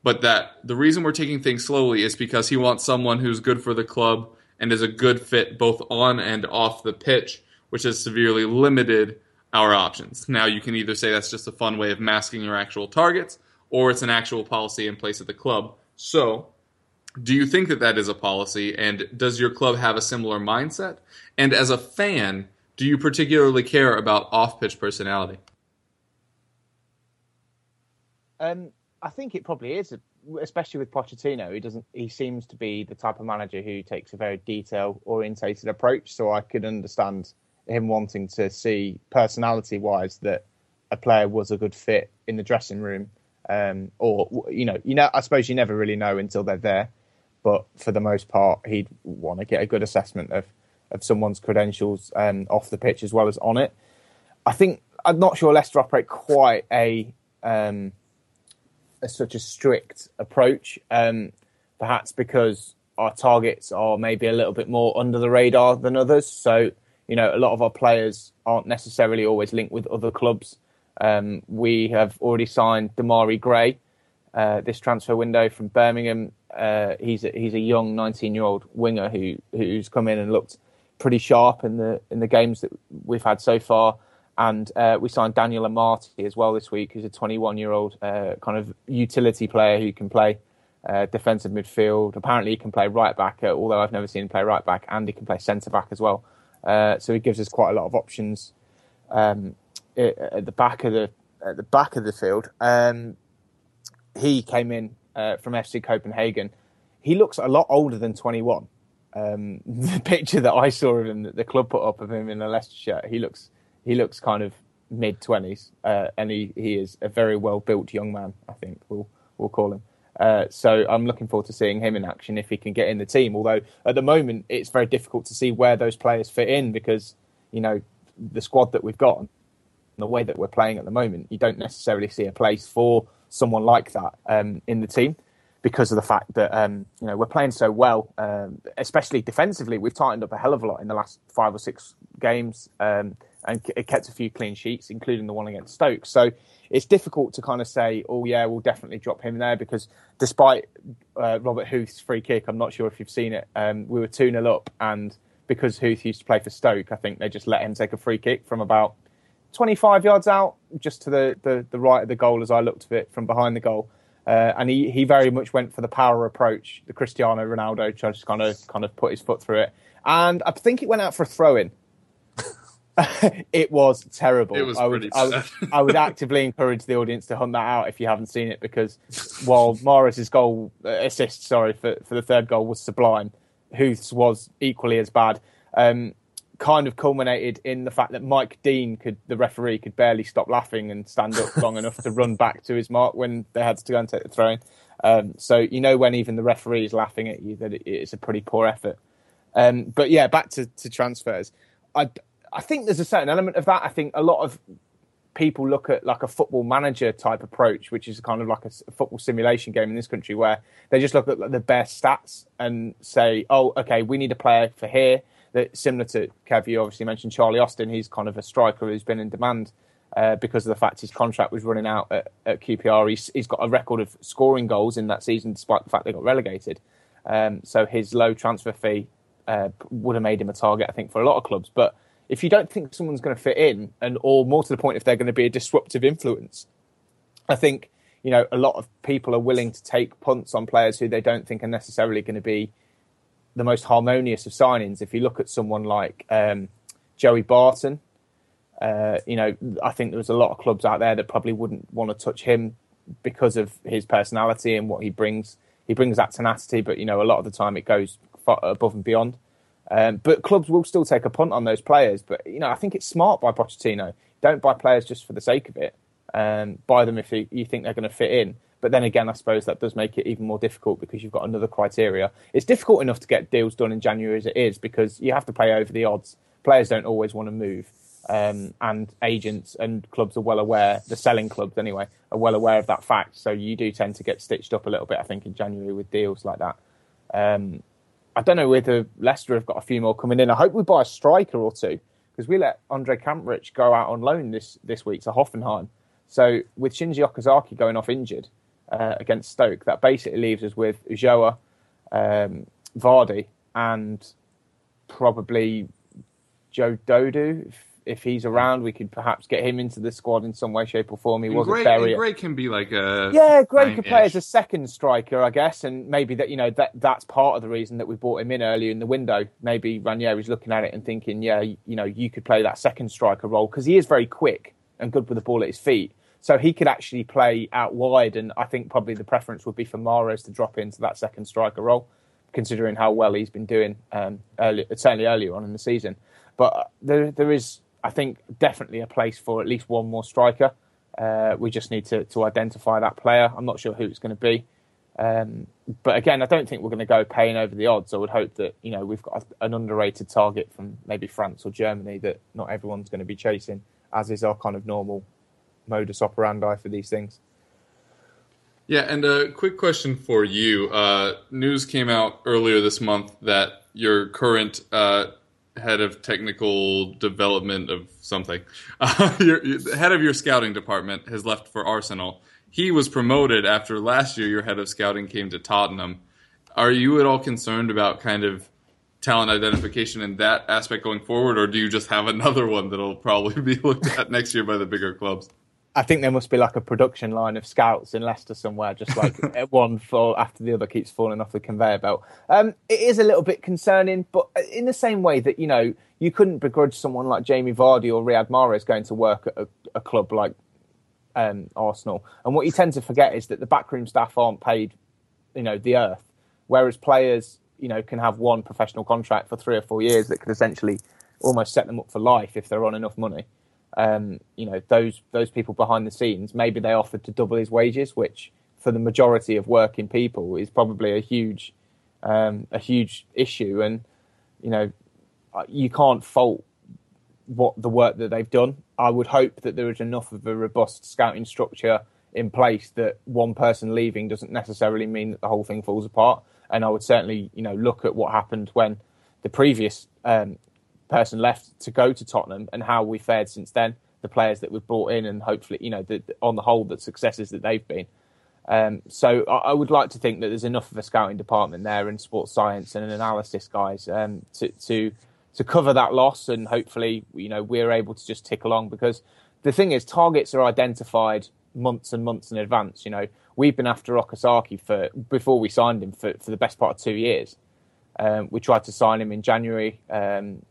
But that the reason we're taking things slowly is because he wants someone who's good for the club and is a good fit both on and off the pitch, which has severely limited our options. Now, you can either say that's just a fun way of masking your actual targets, or it's an actual policy in place at the club. So, do you think that that is a policy, and does your club have a similar mindset? And as a fan, do you particularly care about off pitch personality? Um, I think it probably is, especially with Pochettino. He doesn't. He seems to be the type of manager who takes a very detail orientated approach. So I could understand him wanting to see personality wise that a player was a good fit in the dressing room. Um, or you know, you know, I suppose you never really know until they're there. But for the most part, he'd want to get a good assessment of of someone's credentials um, off the pitch as well as on it. I think I'm not sure Leicester operate quite a um, a, such a strict approach, um, perhaps because our targets are maybe a little bit more under the radar than others. So, you know, a lot of our players aren't necessarily always linked with other clubs. Um, we have already signed Demarai Gray uh, this transfer window from Birmingham. Uh, he's a, he's a young 19 year old winger who who's come in and looked pretty sharp in the in the games that we've had so far. And uh, we signed Daniel Amartey as well this week, who's a 21 year old uh, kind of utility player who can play uh, defensive midfield. Apparently, he can play right back, uh, although I've never seen him play right back, and he can play centre back as well. Uh, so he gives us quite a lot of options um, at the back of the at the back of the field. Um, he came in uh, from FC Copenhagen. He looks a lot older than 21. Um, the picture that I saw of him, that the club put up of him in a Leicester shirt, he looks he looks kind of mid 20s, uh, and he, he is a very well built young man. I think we'll we'll call him. Uh, so I'm looking forward to seeing him in action if he can get in the team. Although at the moment it's very difficult to see where those players fit in because you know the squad that we've got, the way that we're playing at the moment, you don't necessarily see a place for someone like that um, in the team because of the fact that um, you know we're playing so well, um, especially defensively. We've tightened up a hell of a lot in the last five or six games, um, and it kept a few clean sheets, including the one against Stoke. So it's difficult to kind of say, oh yeah, we'll definitely drop him there because despite uh, Robert Huth's free kick, I'm not sure if you've seen it. Um, we were two 0 up, and because Huth used to play for Stoke, I think they just let him take a free kick from about 25 yards out, just to the, the, the right of the goal as I looked at it from behind the goal. Uh, and he, he very much went for the power approach, the Cristiano Ronaldo, just kind of kind of put his foot through it, and I think it went out for a throw in. it was terrible. It was I would, pretty I would. I would actively encourage the audience to hunt that out if you haven't seen it, because while Morris's goal uh, assist, sorry for for the third goal was sublime, Huth's was equally as bad. Um, kind of culminated in the fact that Mike Dean could, the referee, could barely stop laughing and stand up long enough to run back to his mark when they had to go and take the throw in. Um, so you know when even the referee is laughing at you that it, it's a pretty poor effort. Um, but yeah, back to, to transfers. I I think there's a certain element of that. I think a lot of people look at like a football manager type approach, which is kind of like a football simulation game in this country, where they just look at like, the best stats and say, "Oh, okay, we need a player for here." That similar to Kev, you obviously mentioned Charlie Austin. He's kind of a striker who's been in demand uh, because of the fact his contract was running out at, at QPR. He's, he's got a record of scoring goals in that season, despite the fact they got relegated. Um, so his low transfer fee uh, would have made him a target, I think, for a lot of clubs. But if you don't think someone's going to fit in, and or more to the point, if they're going to be a disruptive influence, I think you know a lot of people are willing to take punts on players who they don't think are necessarily going to be the most harmonious of signings. If you look at someone like um, Joey Barton, uh, you know, I think there's a lot of clubs out there that probably wouldn't want to touch him because of his personality and what he brings. He brings that tenacity, but you know, a lot of the time it goes above and beyond. Um, but clubs will still take a punt on those players. But you know, I think it's smart by Pochettino. Don't buy players just for the sake of it. Um, buy them if you, you think they're going to fit in. But then again, I suppose that does make it even more difficult because you've got another criteria. It's difficult enough to get deals done in January as it is because you have to pay over the odds. Players don't always want to move, um, and agents and clubs are well aware. The selling clubs, anyway, are well aware of that fact. So you do tend to get stitched up a little bit, I think, in January with deals like that. Um, I don't know whether Leicester have got a few more coming in. I hope we buy a striker or two because we let Andrej Kramarić go out on loan this, this week to Hoffenheim. So with Shinji Okazaki going off injured uh, against Stoke, that basically leaves us with Ulloa, um, Vardy, and probably Joe Dodoo. If, if he's around, we could perhaps get him into the squad in some way, shape, or form. He And was Gray, very and Gray can be like a yeah, Gray could play as a second striker, I guess, and maybe that you know that that's part of the reason that we brought him in earlier in the window. Maybe Ranieri's looking at it and thinking, yeah, you know, you could play that second striker role because he is very quick and good with the ball at his feet. So he could actually play out wide, and I think probably the preference would be for Mahrez to drop into that second striker role, considering how well he's been doing um, early, certainly earlier on in the season. But there, there is, I think, definitely a place for at least one more striker. Uh, we just need to, to identify that player. I'm not sure who it's going to be. Um, but again, I don't think we're going to go paying over the odds. I would hope that you know we've got an underrated target from maybe France or Germany that not everyone's going to be chasing, as is our kind of normal modus operandi for these things. Yeah, and a quick question for you. Uh, news came out earlier this month that your current uh, head of technical development of something, uh, your, your- the head of your scouting department, has left for Arsenal. He was promoted after last year. Your head of scouting came to Tottenham. Are you at all concerned about kind of talent identification in that aspect going forward, or do you just have another one that'll probably be looked at next year by the bigger clubs? I think there must be like a production line of scouts in Leicester somewhere, just like one fall after the other keeps falling off the conveyor belt. Um, it is a little bit concerning, but in the same way that you know you couldn't begrudge someone like Jamie Vardy or Riyad Mahrez going to work at a, a club like um, Arsenal. And what you tend to forget is that the backroom staff aren't paid, you know, the earth, whereas players, you know, can have one professional contract for three or four years that could essentially almost set them up for life if they're on enough money. Um, you know, those those people behind the scenes, maybe they offered to double his wages, which for the majority of working people is probably a huge um, a huge issue, and you know you can't fault what the work that they've done. I would hope that there is enough of a robust scouting structure in place that one person leaving doesn't necessarily mean that the whole thing falls apart. And I would certainly, you know, look at what happened when the previous um, person left to go to Tottenham and how we fared since then. The players that we've brought in, and hopefully, you know, the, on the whole, the successes that they've been. Um, so I, I, would like to think that there's enough of a scouting department there and sports science and an analysis guys um, to to to cover that loss, and hopefully, you know, we're able to just tick along because the thing is, targets are identified months and months in advance. You know, we've been after Okazaki for before we signed him for, for the best part of two years. Um, we tried to sign him in January um,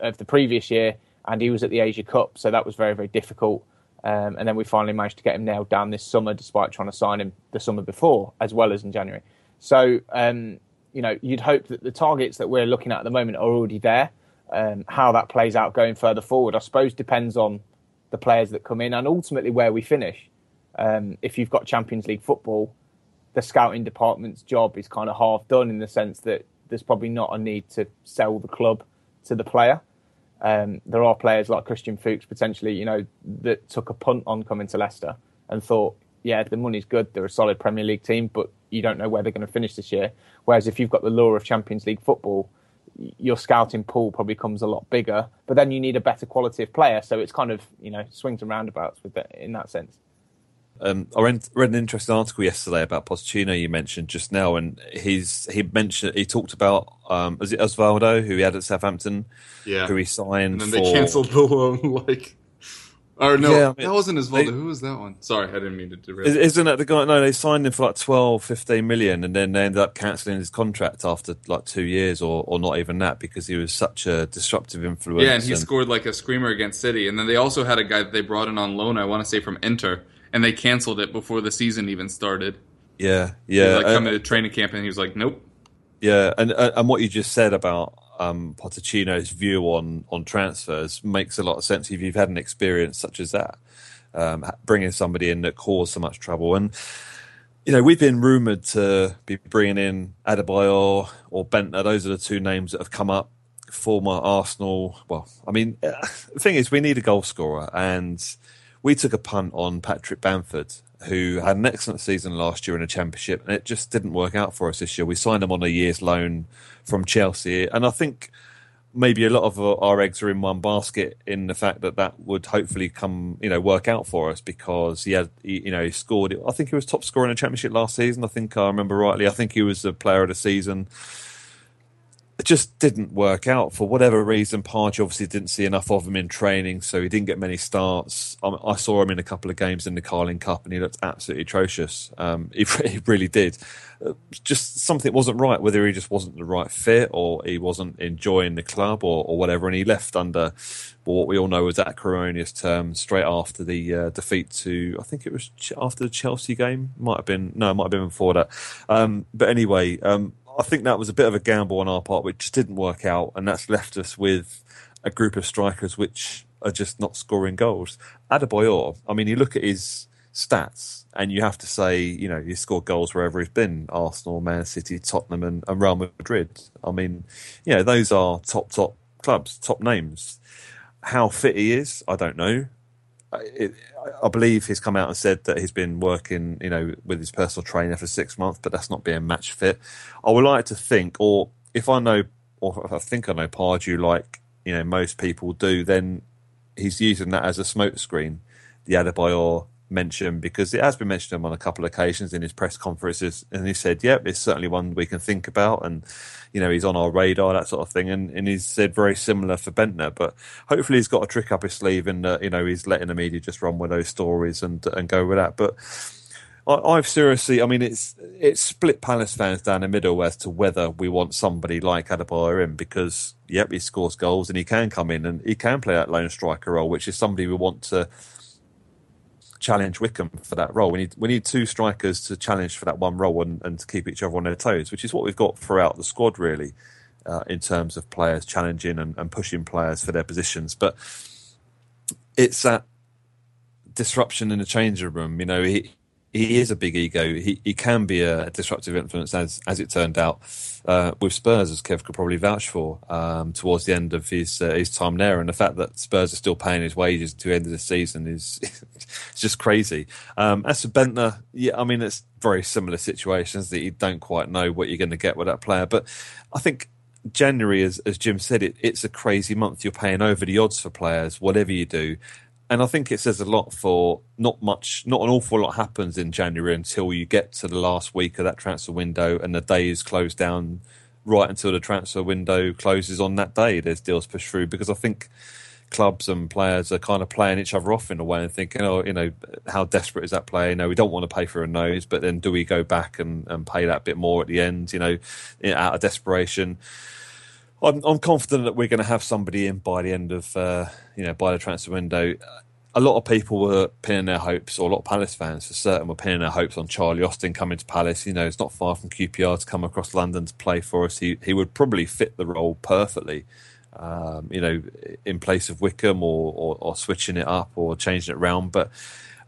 of the previous year, and he was at the Asia Cup, so that was very very difficult. Um, and then we finally managed to get him nailed down this summer, despite trying to sign him the summer before, as well as in January. So, um, you know, you'd hope that the targets that we're looking at at the moment are already there. Um, how that plays out going further forward, I suppose, depends on the players that come in and ultimately where we finish. Um, if you've got Champions League football, the scouting department's job is kind of half done in the sense that there's probably not a need to sell the club to the player. Um, there are players like Christian Fuchs potentially, you know, that took a punt on coming to Leicester and thought, yeah, the money's good. They're a solid Premier League team, but you don't know where they're going to finish this year. Whereas if you've got the lure of Champions League football, your scouting pool probably becomes a lot bigger. But then you need a better quality of player, so it's kind of you know swings and roundabouts with that in that sense. Um, I read, read, an interesting article yesterday about Pochettino you mentioned just now, and he's he mentioned he talked about um, was it Osvaldo who he had at Southampton, yeah, who he signed, and then for... they cancelled the loan like. Or no, yeah, that wasn't Osvaldo. They, Who was that one? Sorry, I didn't mean to derail. Isn't that the guy? No, they signed him for like 12, 15 million, and then they ended up cancelling his contract after like two years, or, or not even that, because he was such a disruptive influence. Yeah, and he and... scored like a screamer against City, and then they also had a guy that they brought in on loan. I want to say from Inter and they canceled it before the season even started. Yeah, yeah. like coming uh, to training camp, and he was like, "Nope." Yeah, and uh, and what you just said about um, view on on transfers makes a lot of sense if you've had an experience such as that, um, bringing somebody in that caused so much trouble. And you know, we've been rumored to be bringing in Adebayor or Bendtner. Those are the two names that have come up. Former Arsenal. Well, I mean, uh, the thing is, we need a goal scorer, and we took a punt on Patrick Bamford, who had an excellent season last year in a championship, and it just didn't work out for us this year. We signed him on a year's loan from Chelsea, and I think maybe a lot of our eggs are in one basket in the fact that that would hopefully come, you know, work out for us because he had, he, you know, he scored. I think he was top scorer in a championship last season. I think I remember rightly. I think he was the player of the season it just didn't work out for whatever reason. Pardew obviously didn't see enough of him in training, so he didn't get many starts. Um, I saw him in a couple of games in the Carling Cup, and he looked absolutely atrocious. Um, he, really did. Uh, just something wasn't right, whether he just wasn't the right fit, or he wasn't enjoying the club, or, or whatever. And he left under what we all know was acrimonious terms straight after the uh, defeat to, I think it was after the Chelsea game. Might have been no, it might have been before that. Um, but anyway. Um, I think that was a bit of a gamble on our part, which just didn't work out, and that's left us with a group of strikers which are just not scoring goals. Adebayor, I mean, you look at his stats, and you have to say, you know, he's scored goals wherever he's been Arsenal, Man City, Tottenham, and, and Real Madrid. I mean, you know, those are top, top clubs, top names. How fit he is, I don't know. It, I believe he's come out and said that he's been working, you know, with his personal trainer for six months, but that's not being match fit. I would like to think, or if I know, or if I think I know Pardew like you know most people do, then he's using that as a smokescreen. The Adebayor mention because it has been mentioned on a couple of occasions in his press conferences, and he said, "Yep, it's certainly one we can think about," and you know he's on our radar, that sort of thing. And, and he's said very similar for Bendtner, but hopefully he's got a trick up his sleeve, and uh, you know he's letting the media just run with those stories and and go with that. But I, have seriously, I mean, it's it's split Palace fans down the middle as to whether we want somebody like Adebayor in because yep, he scores goals and he can come in and he can play that lone striker role, which is somebody we want to challenge Wickham for that role. We need we need two strikers to challenge for that one role and, and to keep each other on their toes, which is what we've got throughout the squad really, uh, in terms of players challenging and, and pushing players for their positions. But it's that disruption in the changing room. You know, he he is a big ego. He he can be a disruptive influence, as as it turned out uh, with Spurs, as Kev could probably vouch for um, towards the end of his uh, his time there. And the fact that Spurs are still paying his wages to the end of the season is it's just crazy. Um, as for Bendtner, yeah, I mean it's very similar situations that you don't quite know what you're going to get with that player. But I think January, as as Jim said, it, it's a crazy month. You're paying over the odds for players, whatever you do and I think it says a lot for not much, not an awful lot happens in January until you get to the last week of that transfer window and the day is closed down right until the transfer window closes on that day. There's deals pushed through because I think clubs and players are kind of playing each other off in a way and thinking, oh, you know, how desperate is that player? You know, we don't want to pay for a nose, but then do we go back and, and pay that bit more at the end, you know, out of desperation? I'm, I'm confident that we're going to have somebody in by the end of, uh, you know, by the transfer window. A lot of people were pinning their hopes, or a lot of Palace fans for certain were pinning their hopes on Charlie Austin coming to Palace. You know, it's not far from QPR to come across London to play for us. He he would probably fit the role perfectly. Um, you know, in place of Wickham, or, or, or switching it up, or changing it round, but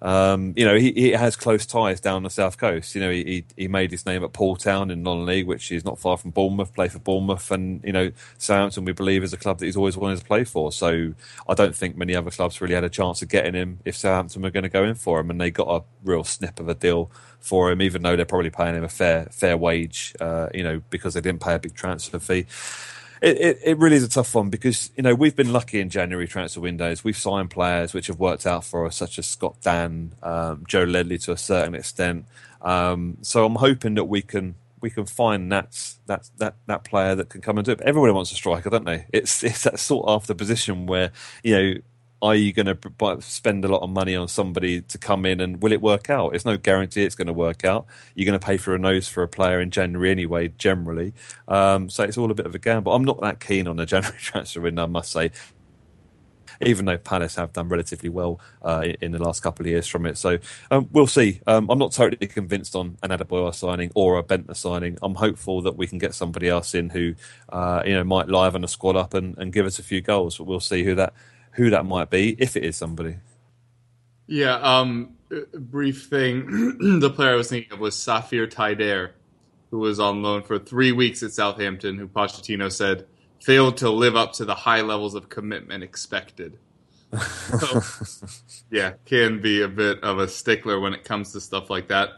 um, you know, he, he, has close ties down the south coast. You know, he, he made his name at Poole Town in non-league, which is not far from Bournemouth. Play for Bournemouth, and you know, Southampton we believe is a club that he's always wanted to play for. So I don't think many other clubs really had a chance of getting him if Southampton were going to go in for him, and they got a real snip of a deal for him, even though they're probably paying him a fair fair wage. Uh, you know, because they didn't pay a big transfer fee it, it, it, really is a tough one because you know we've been lucky in January transfer windows. We've signed players which have worked out for us, such as Scott Dann, um, Joe Ledley to a certain extent. Um, so I'm hoping that we can we can find that that that that player that can come and do it. Everybody wants a striker, don't they? It's it's that sought after position where you know are you going to spend a lot of money on somebody to come in and will it work out? It's no guarantee it's going to work out. You're going to pay for a nose for a player in January anyway, generally. Um, so it's all a bit of a gamble. I'm not that keen on a January transfer window, I must say. Even though Palace have done relatively well uh, in the last couple of years from it, so um, we'll see. Um, I'm not totally convinced on an Adebayor signing or a Bendtner signing. I'm hopeful that we can get somebody else in who, uh, you know, might liven the squad up and, and give us a few goals. But we'll see who that who that might be, if it is somebody. Yeah, um, brief thing. the player I was thinking of was Saphir Taïder, who was on loan for three weeks at Southampton, who Pochettino said failed to live up to the high levels of commitment expected. So, yeah, can be a bit of a stickler when it comes to stuff like that.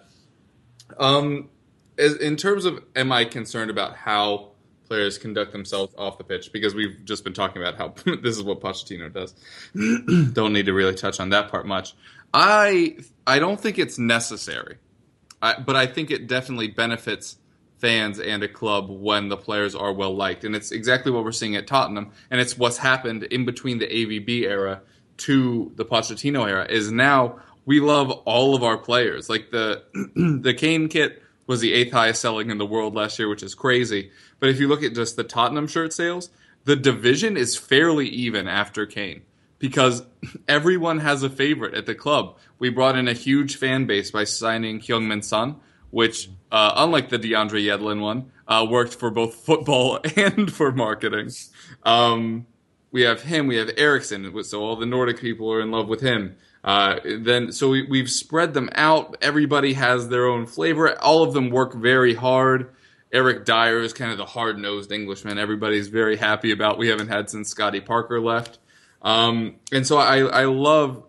Um, in terms of, am I concerned about how players conduct themselves off the pitch because we've just been talking about how this is what Pochettino does. don't need to really touch on that part much. I I don't think it's necessary, I, but I think it definitely benefits fans and a club when the players are well liked, and it's exactly what we're seeing at Tottenham, and it's what's happened in between the AVB era to the Pochettino era. Is now we love all of our players, like the the Kane kit was the eighth highest selling in the world last year, which is crazy. But if you look at just the Tottenham shirt sales, the division is fairly even after Kane because everyone has a favorite at the club. We brought in a huge fan base by signing Heung-min Son, which, uh, unlike the DeAndre Yedlin one, uh, worked for both football and for marketing. Um, we have him, we have Eriksen, so all the Nordic people are in love with him. Uh, then so we, we've spread them out. Everybody has their own flavor. All of them work very hard. Eric Dier is kind of the hard nosed Englishman. Everybody's very happy about. We haven't had since Scotty Parker left. Um, and so I, I love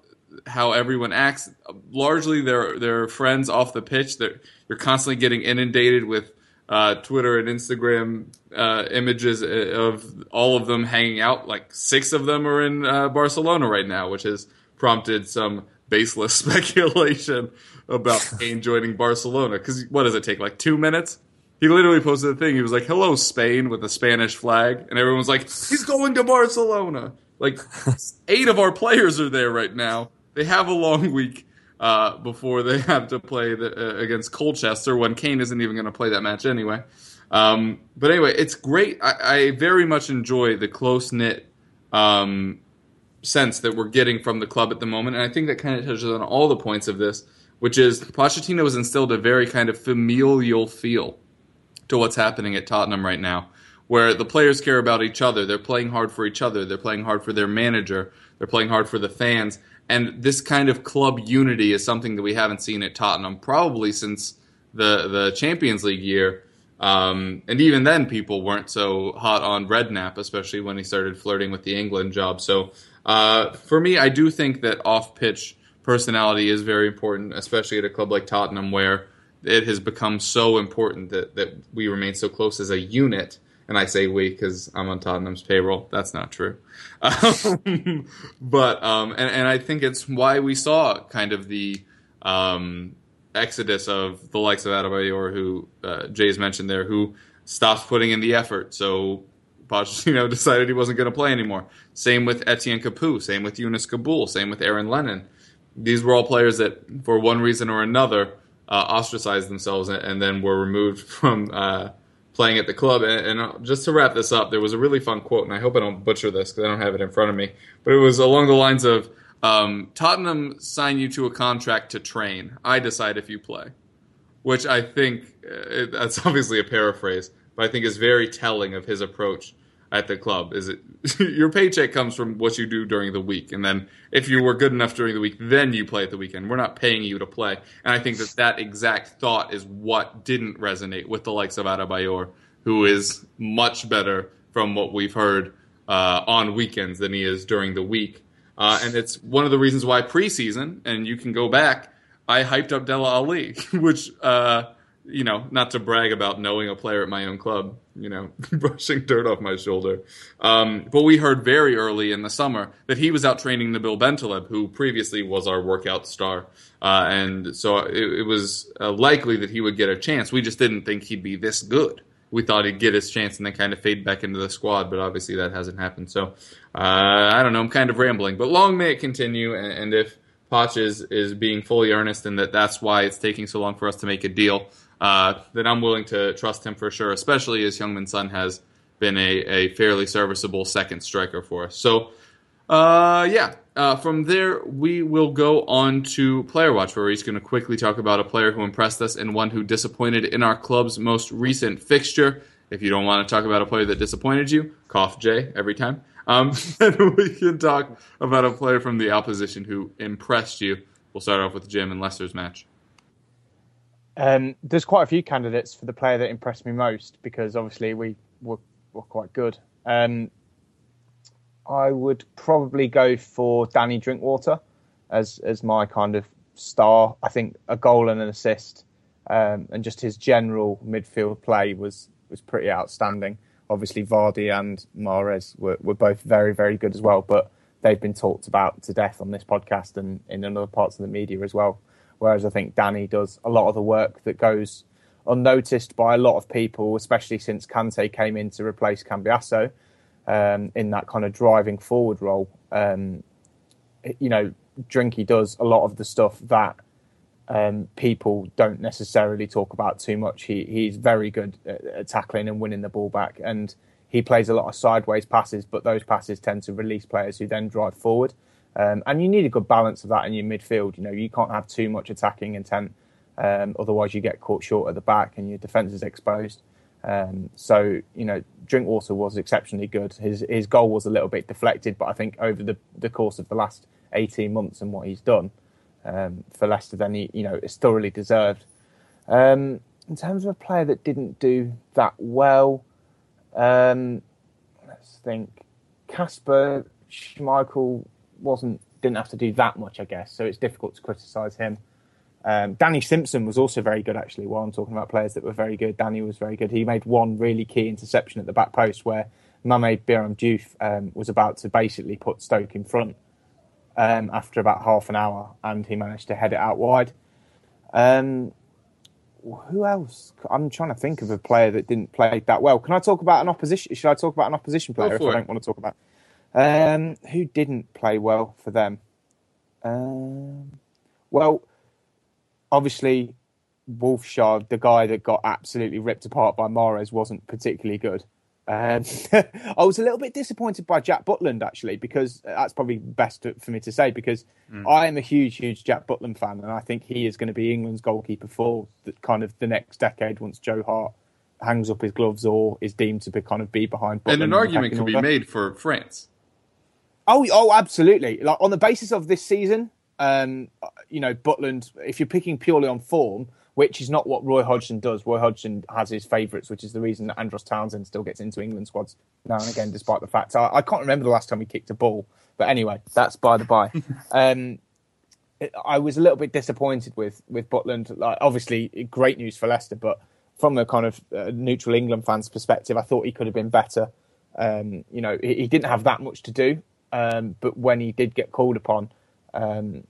how everyone acts. Largely, they're they're friends off the pitch. They're, you're constantly getting inundated with uh, Twitter and Instagram uh, images of all of them hanging out. Like six of them are in uh, Barcelona right now, which is prompted some baseless speculation about Kane joining Barcelona. Because what does it take? Like two minutes? He literally posted a thing. He was like, "Hello, Spain," with a Spanish flag, and everyone's like, "He's going to Barcelona." Like, eight of our players are there right now. They have a long week uh, before they have to play the, uh, against Colchester when Kane isn't even going to play that match anyway. Um, but anyway, it's great. I, I very much enjoy the close knit um, sense that we're getting from the club at the moment. And I think that kind of touches on all the points of this, which is Pochettino has instilled a very kind of familial feel to what's happening at Tottenham right now, where the players care about each other. They're playing hard for each other. They're playing hard for their manager. They're playing hard for the fans. And this kind of club unity is something that we haven't seen at Tottenham probably since the the Champions League year. Um, and even then, people weren't so hot on Redknapp, especially when he started flirting with the England job. So uh, for me, I do think that off pitch personality is very important, especially at a club like Tottenham, where it has become so important that, that we remain so close as a unit. And I say we because I'm on Tottenham's payroll. That's not true. But, um, and, and I think it's why we saw kind of the um, exodus of the likes of Adebayor, who uh, Jay's mentioned there, who stopped putting in the effort. So Pochettino decided he wasn't going to play anymore. Same with Etienne Capoue, same with Younes Kaboul, same with Aaron Lennon. These were all players that, for one reason or another, uh, ostracized themselves and, and, then were removed from uh, playing at the club. And, and, uh, just to wrap this up, there was a really fun quote, and I hope I don't butcher this because I don't have it in front of me, but it was along the lines of um, Tottenham sign you to a contract to train. I decide if you play, which I think uh, that's obviously a paraphrase, but I think is very telling of his approach at the club. Is it your paycheck comes from what you do during the week, and then if you were good enough during the week, then you play at the weekend. We're not paying you to play, and I think that that exact thought is what didn't resonate with the likes of Adebayor, who is much better from what we've heard uh, on weekends than he is during the week. Uh, and it's one of the reasons why preseason, and you can go back, I hyped up Dele Alli, which, uh, you know, not to brag about knowing a player at my own club, you know, brushing dirt off my shoulder. Um, but we heard very early in the summer that he was out training Nabil Bentaleb, who previously was our workout star. Uh, and so it, it was uh, likely that he would get a chance. We just didn't think he'd be this good we thought he'd get his chance and then kind of fade back into the squad, but obviously that hasn't happened. So uh, I don't know. I'm kind of rambling, but long may it continue. And, and if Potch is, is being fully earnest and that that's why it's taking so long for us to make a deal, uh, then I'm willing to trust him for sure, especially as Heung-min Son has been a, a fairly serviceable second striker for us. So uh, yeah, uh, from there, we will go on to Player Watch, where he's going to quickly talk about a player who impressed us and one who disappointed in our club's most recent fixture. If you don't want to talk about a player that disappointed you, cough J every time. Um, then we can talk about a player from the opposition who impressed you. We'll start off with Jim and Leicester's match. Um, there's quite a few candidates for the player that impressed me most because obviously we were, were quite good. Um, I would probably go for Danny Drinkwater as as my kind of star. I think a goal and an assist, um, and just his general midfield play was was pretty outstanding. Obviously, Vardy and Mahrez were, were both very very good as well, but they've been talked about to death on this podcast and in other parts of the media as well. Whereas I think Danny does a lot of the work that goes unnoticed by a lot of people, especially since Kante came in to replace Cambiasso um, in that kind of driving forward role. Um, you know, Drinky does a lot of the stuff that um, people don't necessarily talk about too much. He he's very good at, at, tackling and winning the ball back, and he plays a lot of sideways passes. But those passes tend to release players who then drive forward. Um, and you need a good balance of that in your midfield. You know, you can't have too much attacking intent, um, otherwise you get caught short at the back and your defence is exposed. Um, so you know, Drinkwater was exceptionally good. His his goal was a little bit deflected, but I think over the, the course of the last eighteen months and what he's done um, for Leicester, then he you know it's thoroughly deserved. Um, in terms of a player that didn't do that well, um, let's think. Kasper Schmeichel wasn't didn't have to do that much, I guess. So it's difficult to criticise him. Um, Danny Simpson was also very good, actually. While I'm talking about players that were very good, Danny was very good. He made one really key interception at the back post where Mame Biram Diouf um, was about to basically put Stoke in front um, after about half an hour, and he managed to head it out wide. Um, who else? I'm trying to think of a player that didn't play that well. Can I talk about an opposition? Should I talk about an opposition player if I don't want to talk about? Um, who didn't play well for them? Um, well obviously Wollscheid, the guy that got absolutely ripped apart by Mahrez, wasn't particularly good. Um, I was a little bit disappointed by Jack Butland actually, because that's probably best for me to say because mm. I am a huge, huge Jack Butland fan, and I think he is going to be England's goalkeeper for the, kind of the next decade once Joe Hart hangs up his gloves or is deemed to be kind of be behind. and an argument could be made for France. Oh, oh, absolutely. Like on the basis of this season, um, you know, Butland. If you're picking purely on form, which is not what Roy Hodgson does. Roy Hodgson has his favourites, which is the reason that Andros Townsend still gets into England squads now and again, despite the fact I, I can't remember the last time he kicked a ball. But anyway, that's by the by. um, it- I was a little bit disappointed with with Butland. Like, obviously, great news for Leicester, but from a kind of uh, neutral England fans' perspective, I thought he could have been better. Um, you know, he, he didn't have that much to do, um, but when he did get called upon, um,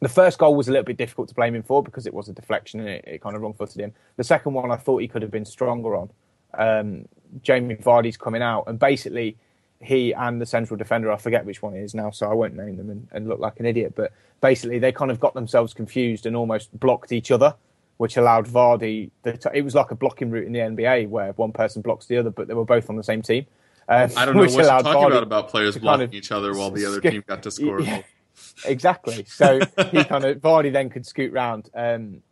the first goal was a little bit difficult to blame him for because it was a deflection and it, it kind of wrong footed him. The second one, I thought he could have been stronger on. Um, Jamie Vardy's coming out, and basically, he and the central defender, I forget which one it is now, so I won't name them and, and look like an idiot, but basically, they kind of got themselves confused and almost blocked each other, which allowed Vardy. The it was like a blocking route in the NBA where one person blocks the other, but they were both on the same team. Um, I don't know what you're allowed talking Vardy about about players to kind blocking of each other while the other team got to score. Yeah. Exactly. So he kind of Vardy then could scoot round. Um,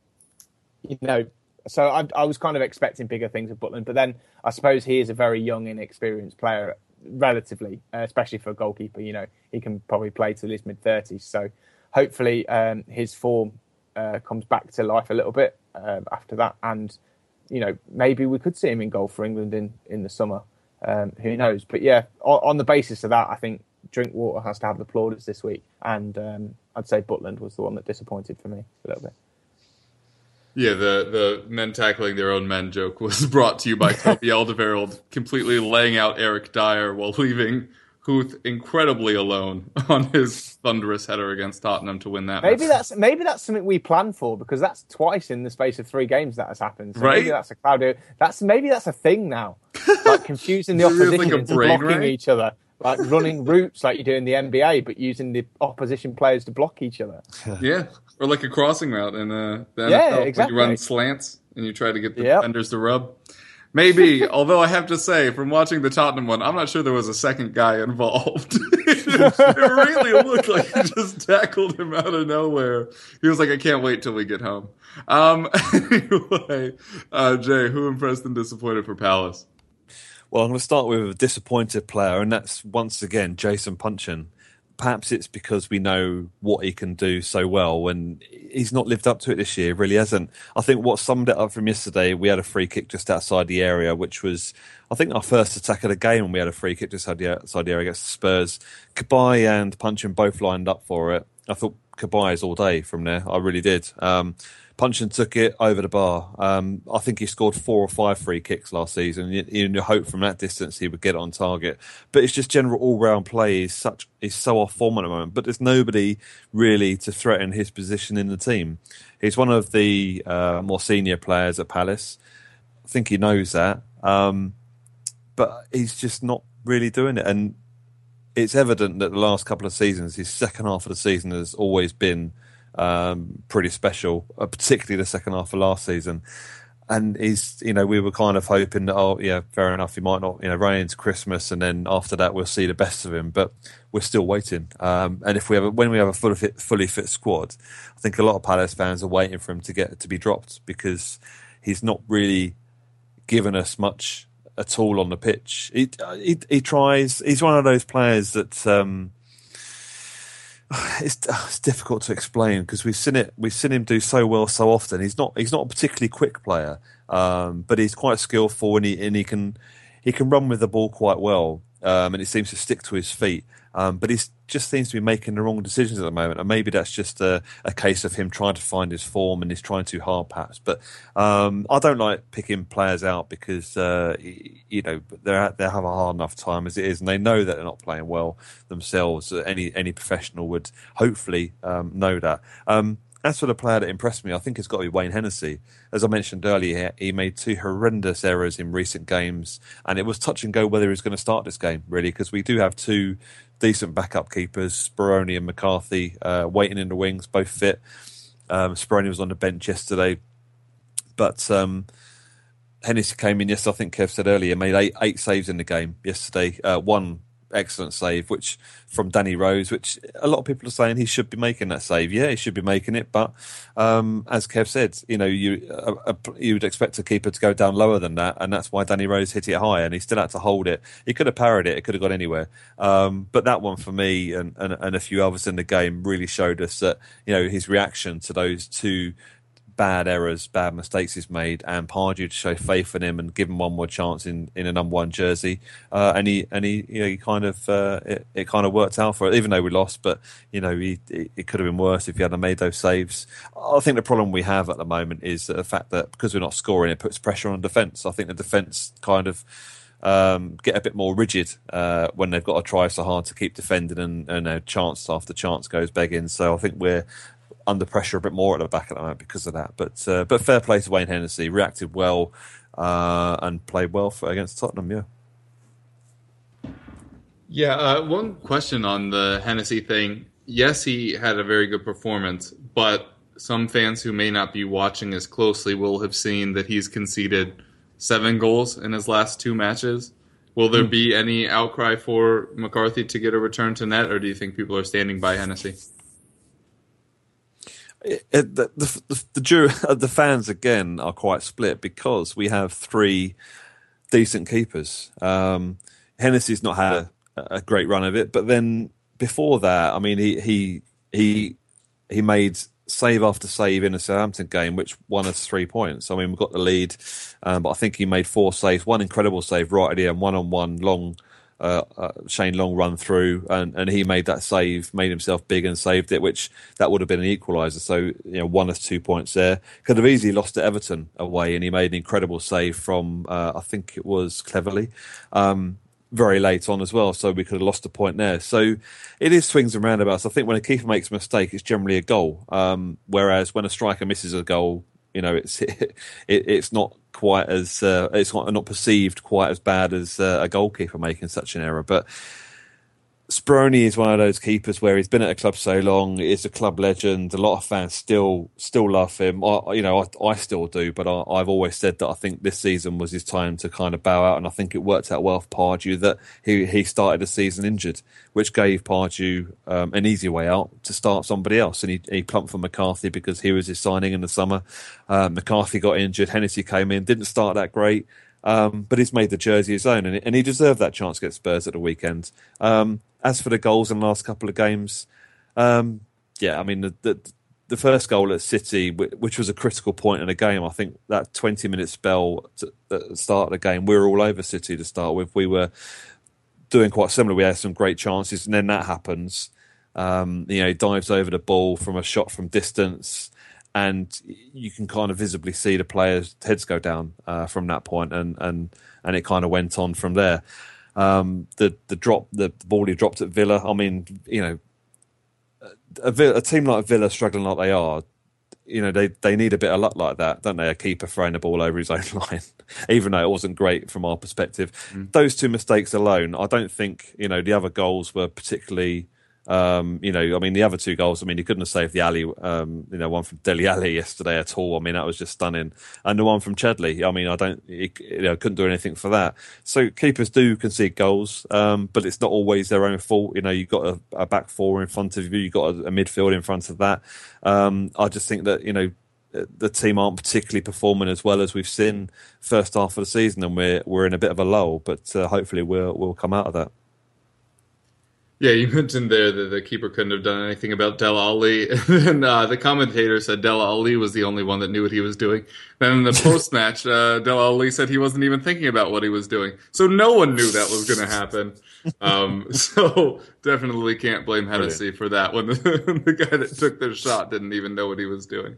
you know, so I, I was kind of expecting bigger things of Butland, but then I suppose he is a very young, inexperienced player, relatively, uh, especially for a goalkeeper. You know, he can probably play till his mid thirties. So hopefully um, his form uh, comes back to life a little bit um, after that, and you know maybe we could see him in goal for England in in the summer. Um, who knows? But yeah, on, on the basis of that, I think Drinkwater has to have the plaudits this week, and um, I'd say Butland was the one that disappointed for me a little bit. Yeah, the the men tackling their own men joke was brought to you by Toby Alderweireld, completely laying out Eric Dier while leaving Huth incredibly alone on his thunderous header against Tottenham to win that. Maybe match. that's maybe that's something we plan for because that's twice in the space of three games that has happened. So Right? Maybe that's a cloud. That's maybe that's a thing now, like confusing the opposition like into brain blocking rat? each other, like running routes like you do in the NBA, but using the opposition players to block each other. yeah, or like a crossing route in uh, the NFL, when exactly. you run slants and you try to get the Yep. defenders to rub. Maybe, although I have to say, from watching the Tottenham one, I'm not sure there was a second guy involved. it really looked like he just tackled him out of nowhere. He was like, "I can't wait till we get home." Um, anyway, uh, Jay, who impressed and disappointed for Palace? Well, I'm going to start with a disappointed player, and that's once again Jason Puncheon. Perhaps it's because we know what he can do so well, and he's not lived up to it this year. Really hasn't. I think what summed it up from yesterday, we had a free kick just outside the area, which was, I think, our first attack of the game, and we had a free kick just outside the, area against the Spurs. Cabaye and Puncheon both lined up for it. I thought Cabaye's all day from there. I really did. Um, Puncheon took it over the bar. Um, I think he scored four or five free kicks last season. You, you hope from that distance he would get on target. But it's just general all round play is such is so off form at the moment. But there's nobody really to threaten his position in the team. He's one of the uh, more senior players at Palace. I think he knows that. Um, but he's just not really doing it. And it's evident that the last couple of seasons, his second half of the season has always been um, pretty special, uh, particularly the second half of last season. And he's, you know, we were kind of hoping that, oh, yeah, fair enough, he might not, you know, run into Christmas, and then after that we'll see the best of him. But we're still waiting. Um, and if we have, a, when we have a fully fit, fully fit squad, I think a lot of Palace fans are waiting for him to get to be dropped because he's not really given us much at all on the pitch. He he, he tries. He's one of those players that um, it's it's difficult to explain because we've seen it. We've seen him do so well so often. He's not he's not a particularly quick player, um, but he's quite skillful and he and he can he can run with the ball quite well. Um, and it seems to stick to his feet. Um, but he just seems to be making the wrong decisions at the moment, and maybe that's just a, a case of him trying to find his form and he's trying too hard, perhaps. But um, I don't like picking players out because uh, you know they they have a hard enough time as it is, and they know that they're not playing well themselves. Any any professional would hopefully um, know that. As for the player that impressed me, I think it's got to be Wayne Hennessy. As I mentioned earlier, he made two horrendous errors in recent games, and it was touch and go whether he was going to start this game, really, because we do have two decent backup keepers, Speroni and McCarthy, uh, waiting in the wings, both fit. Um, Speroni was on the bench yesterday, but um, Hennessy came in. Yes, I think Kev said earlier, made eight, eight saves in the game yesterday. Uh, one excellent save, which from Danny Rose, which a lot of people are saying he should be making that save. Yeah, he should be making it, but um, as Kev said, you know, you uh, you would expect a keeper to go down lower than that, and that's why Danny Rose hit it high, and he still had to hold it. He could have parried it; it could have gone anywhere. Um, but that one for me and, and and a few others in the game really showed us that you know his reaction to those two bad errors, bad mistakes he's made, and Pardew to show faith in him and give him one more chance in, in a number one jersey. Uh, and he and he, you know, he kind of uh, it, it, kind of worked out for it, even though we lost. But you know, he, it, it could have been worse if he hadn't made those saves. I think the problem we have at the moment is the fact that because we're not scoring, it puts pressure on defence. I think the defence kind of. Um, get a bit more rigid uh, when they've got to try so hard to keep defending and, and chance after chance goes begging. So I think we're under pressure a bit more at the back at the moment because of that. But uh, but fair play to Wayne Hennessy, reacted well uh, and played well for, against Tottenham. Yeah. Yeah. Uh, one question on the Hennessy thing. Yes, he had a very good performance, but some fans who may not be watching as closely will have seen that he's conceded seven goals in his last two matches. Will there hmm. be any outcry for McCarthy to get a return to net, or do you think people are standing by Hennessy? It, the, the, the, the, fans again are quite split because we have three decent keepers. Um, Hennessy's not had a, a, great run of it, but then before that, I mean, he he he he made save after save in a Southampton game, which won us three points. I mean, we got the lead, um, but I think he made four saves, one incredible save right at the end, one on one long uh, uh, Shane Long run through, and, and he made that save, made himself big and saved it, which that would have been an equaliser. So you know, one of two points there. Could have easily lost to Everton away, and he made an incredible save from uh, I think it was Cleverley. Um, very late on as well, so we could have lost a point there. So it is swings and roundabouts. I think when a keeper makes a mistake, it's generally a goal. Um, whereas when a striker misses a goal, you know, it's it, it's not quite as uh, it's not, perceived quite as bad as uh, a goalkeeper making such an error. But Speroni is one of those keepers where he's been at a club so long, is a club legend. A lot of fans still still love him. I, you know, I, I still do, but I, have always said that I think this season was his time to kind of bow out, and I think it worked out well for Pardew that he he started the season injured, which gave Pardew um, an easy way out to start somebody else, and he, he plumped for McCarthy because he was his signing in the summer. Uh, McCarthy got injured, Hennessy came in, didn't start that great. Um, but he's made the jersey his own, and, and, he deserved that chance against Spurs at the weekend. Um, as for the goals in the last couple of games, um, yeah, I mean the, the, the first goal at City, which was a critical point in the game, I think that twenty minute spell at the start of the game, we were all over City to start with. We were doing quite similar. We had some great chances, and then that happens. Um, you know, he dives over the ball from a shot from distance, and you can kind of visibly see the players' heads go down uh, from that point, and and and it kind of went on from there. Um, the the drop, the, ball he dropped at Villa. I mean, you know, a, a, team like Villa struggling like they are, you know, they they need a bit of luck like that, don't they? A keeper throwing the ball over his own line, even though it wasn't great from our perspective. Mm. Those two mistakes alone, I don't think you know the other goals were particularly um, you know, I mean, the other two goals, I mean, he couldn't have saved the Alli, um, you know, one from Dele Alli yesterday at all. I mean, that was just stunning. And the one from Chadli, I mean, I don't, he, you know, couldn't do anything for that. So keepers do concede goals, um, but it's not always their own fault. You know, you've got a, a back four in front of you, you've got a, a midfield in front of that. Um, I just think that, you know, the team aren't particularly performing as well as we've seen first half of the season, and we're we're in a bit of a lull. But uh, hopefully, we'll we'll come out of that. Yeah, you mentioned there that the keeper couldn't have done anything about Dele Alli. and uh, the commentator said Dele Alli was the only one that knew what he was doing. Then in the post match, uh, Dele Alli said he wasn't even thinking about what he was doing, so no one knew that was going to happen. Um, so definitely can't blame Hennessy for that when the, the, guy that took the shot didn't even know what he was doing.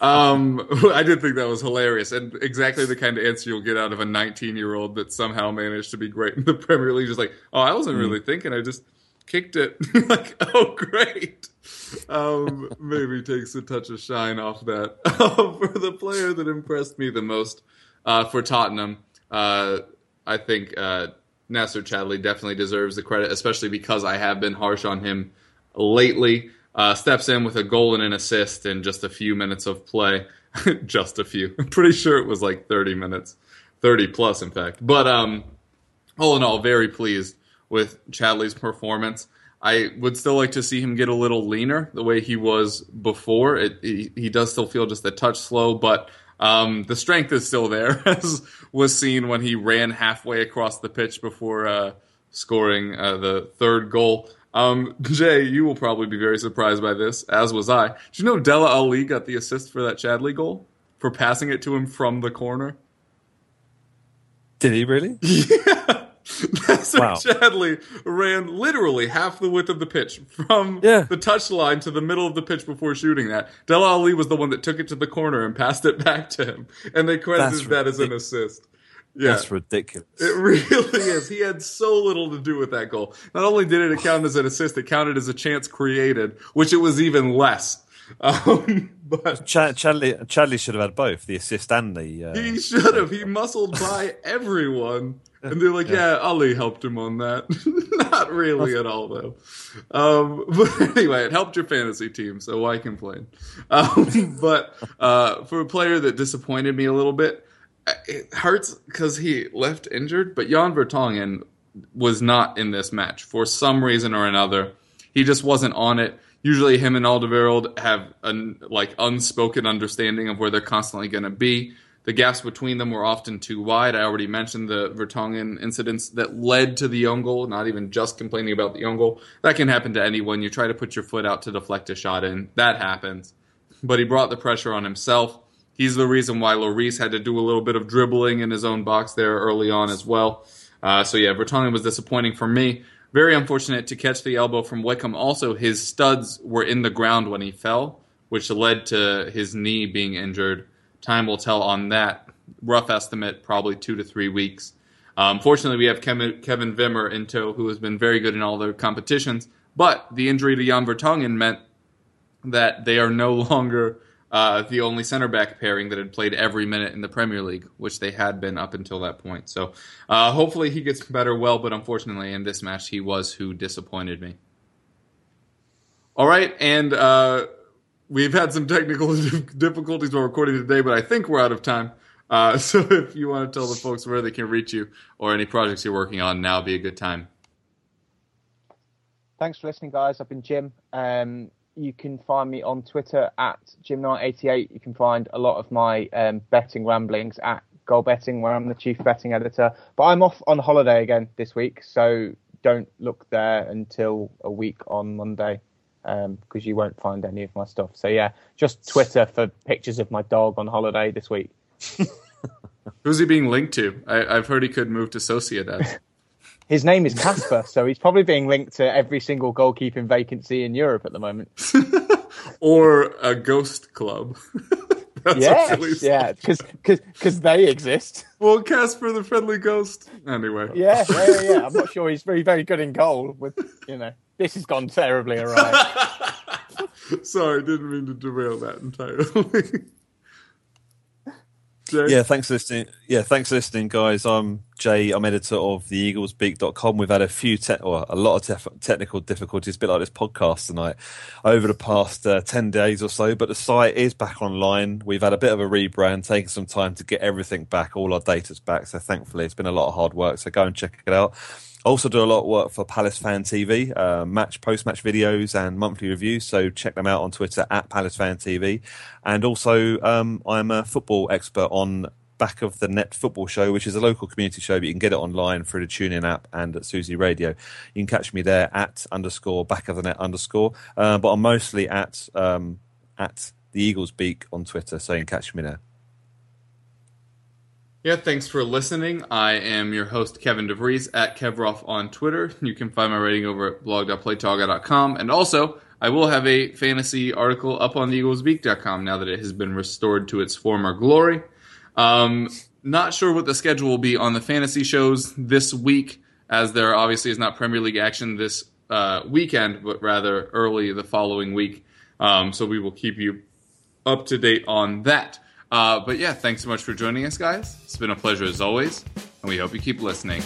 Um, I did think that was hilarious and exactly the kind of answer you'll get out of a 19 year old that somehow managed to be great in the Premier League. Just like, oh, I wasn't mm. really thinking, I just kicked it. like, oh, great. Um, maybe takes a touch of shine off that. for the player that impressed me the most uh, for Tottenham, uh, I think uh, Nacer Chadli definitely deserves the credit, especially because I have been harsh on him lately. Uh, steps in with a goal and an assist in just a few minutes of play. just a few. I'm pretty sure it was like 30 minutes, 30 plus, in fact. But um, all in all, very pleased with Chadli's performance. I would still like to see him get a little leaner the way he was before. It, he, he does still feel just a touch slow, but um, the strength is still there, as was seen when he ran halfway across the pitch before uh, scoring uh, the third goal. Um, Jay, you will probably be very surprised by this, as was I. Did you know Dele Alli got the assist for that Chadley goal for passing it to him from the corner? Did he really? Yeah. Wow. Chadli ran literally half the width of the pitch from Yeah. the touchline to the middle of the pitch before shooting that. Dele Alli was the one that took it to the corner and passed it back to him, and they credited That's that as an assist. Yeah, That's ridiculous. it really is. He had so little to do with that goal. Not only did it count as an assist, it counted as a chance created, which it was even less. Um, but Ch- Chadli, Chadli should have had both the assist and the. Uh, he should have. He muscled by everyone. And they're like, yeah, Alli helped him on that. Not really at all, though. Um, but anyway, it helped your fantasy team, so why complain? Um, but uh, for a player that disappointed me a little bit, it hurts because he left injured, but Jan Vertonghen was not in this match for some reason or another. He just wasn't on it. Usually, him and Alderweireld have an like unspoken understanding of where they're constantly going to be. The gaps between them were often too wide. I already mentioned the Vertonghen incidents that led to the own goal, not even just complaining about the own goal. That can happen to anyone. You try to put your foot out to deflect a shot in. That happens. But he brought the pressure on himself. He's the reason why Lloris had to do a little bit of dribbling in his own box there early on as well. Uh, so yeah, Vertonghen was disappointing for me. Very unfortunate to catch the elbow from Wickham. Also, his studs were in the ground when he fell, which led to his knee being injured. Time will tell on that. Rough estimate, probably two to three weeks. Um, fortunately, we have Kevin, Kevin Wimmer in tow, who has been very good in all their competitions. But the injury to Jan Vertonghen meant that they are no longer uh, the only center back pairing that had played every minute in the Premier League, which they had been up until that point. So uh, hopefully he gets better well, but unfortunately in this match he was who disappointed me. All right, and uh, we've had some technical difficulties while recording today, but I think we're out of time. Uh, so if you want to tell the folks where they can reach you or any projects you're working on, now be a good time. Thanks for listening, guys. I've been Jim. Um, you can find me on Twitter at JimKnight88. You can find a lot of my um, betting ramblings at Goal Betting, where I'm the chief betting editor. But I'm off on holiday again this week, so don't look there until a week on Monday Um, because you won't find any of my stuff. So yeah, just Twitter for pictures of my dog on holiday this week. Who's he being linked to? I, I've heard he could move to Sociedad. His name is Casper, so he's probably being linked to every single goalkeeping vacancy in Europe at the moment. or a ghost club. Yes, yeah, because they exist. Well, Casper the friendly ghost. Anyway. Yeah, yeah, yeah, yeah. I'm not sure he's very, very good in goal. With you know, this has gone terribly awry. Sorry, didn't mean to derail that entirely. Jay? Yeah, thanks for listening. Yeah, thanks for listening, guys. I'm Jay. I'm editor of the eaglesbeak.com. We've had a few, te- or a lot of tef- technical difficulties, a bit like this podcast tonight, over the past uh, 10 days or so, but the site is back online. We've had a bit of a rebrand, taking some time to get everything back. All our data's back. So thankfully, it's been a lot of hard work. So go and check it out. Also do a lot of work for Palace Fan TV, uh, match post match videos and monthly reviews. So check them out on Twitter at Palace Fan TV. And also, um, I'm a football expert on Back of the Net Football Show, which is a local community show, but you can get it online through the TuneIn app and at Susy Radio. You can catch me there at underscore Back of the Net underscore. Uh, but I'm mostly at um, at the Eagles Beak on Twitter, so you can catch me there. Yeah, thanks for listening. I am your host, Kevin DeVries, at Kevroff on Twitter. You can find my writing over at blog.playtoga.com. And also, I will have a fantasy article up on theeaglesbeak.com now that it has been restored to its former glory. Um, not sure what the schedule will be on the fantasy shows this week, as there obviously is not Premier League action this uh, weekend, but rather early the following week. Um, so we will keep you up to date on that. Uh, but yeah, thanks so much for joining us, guys. It's been a pleasure as always, and we hope you keep listening.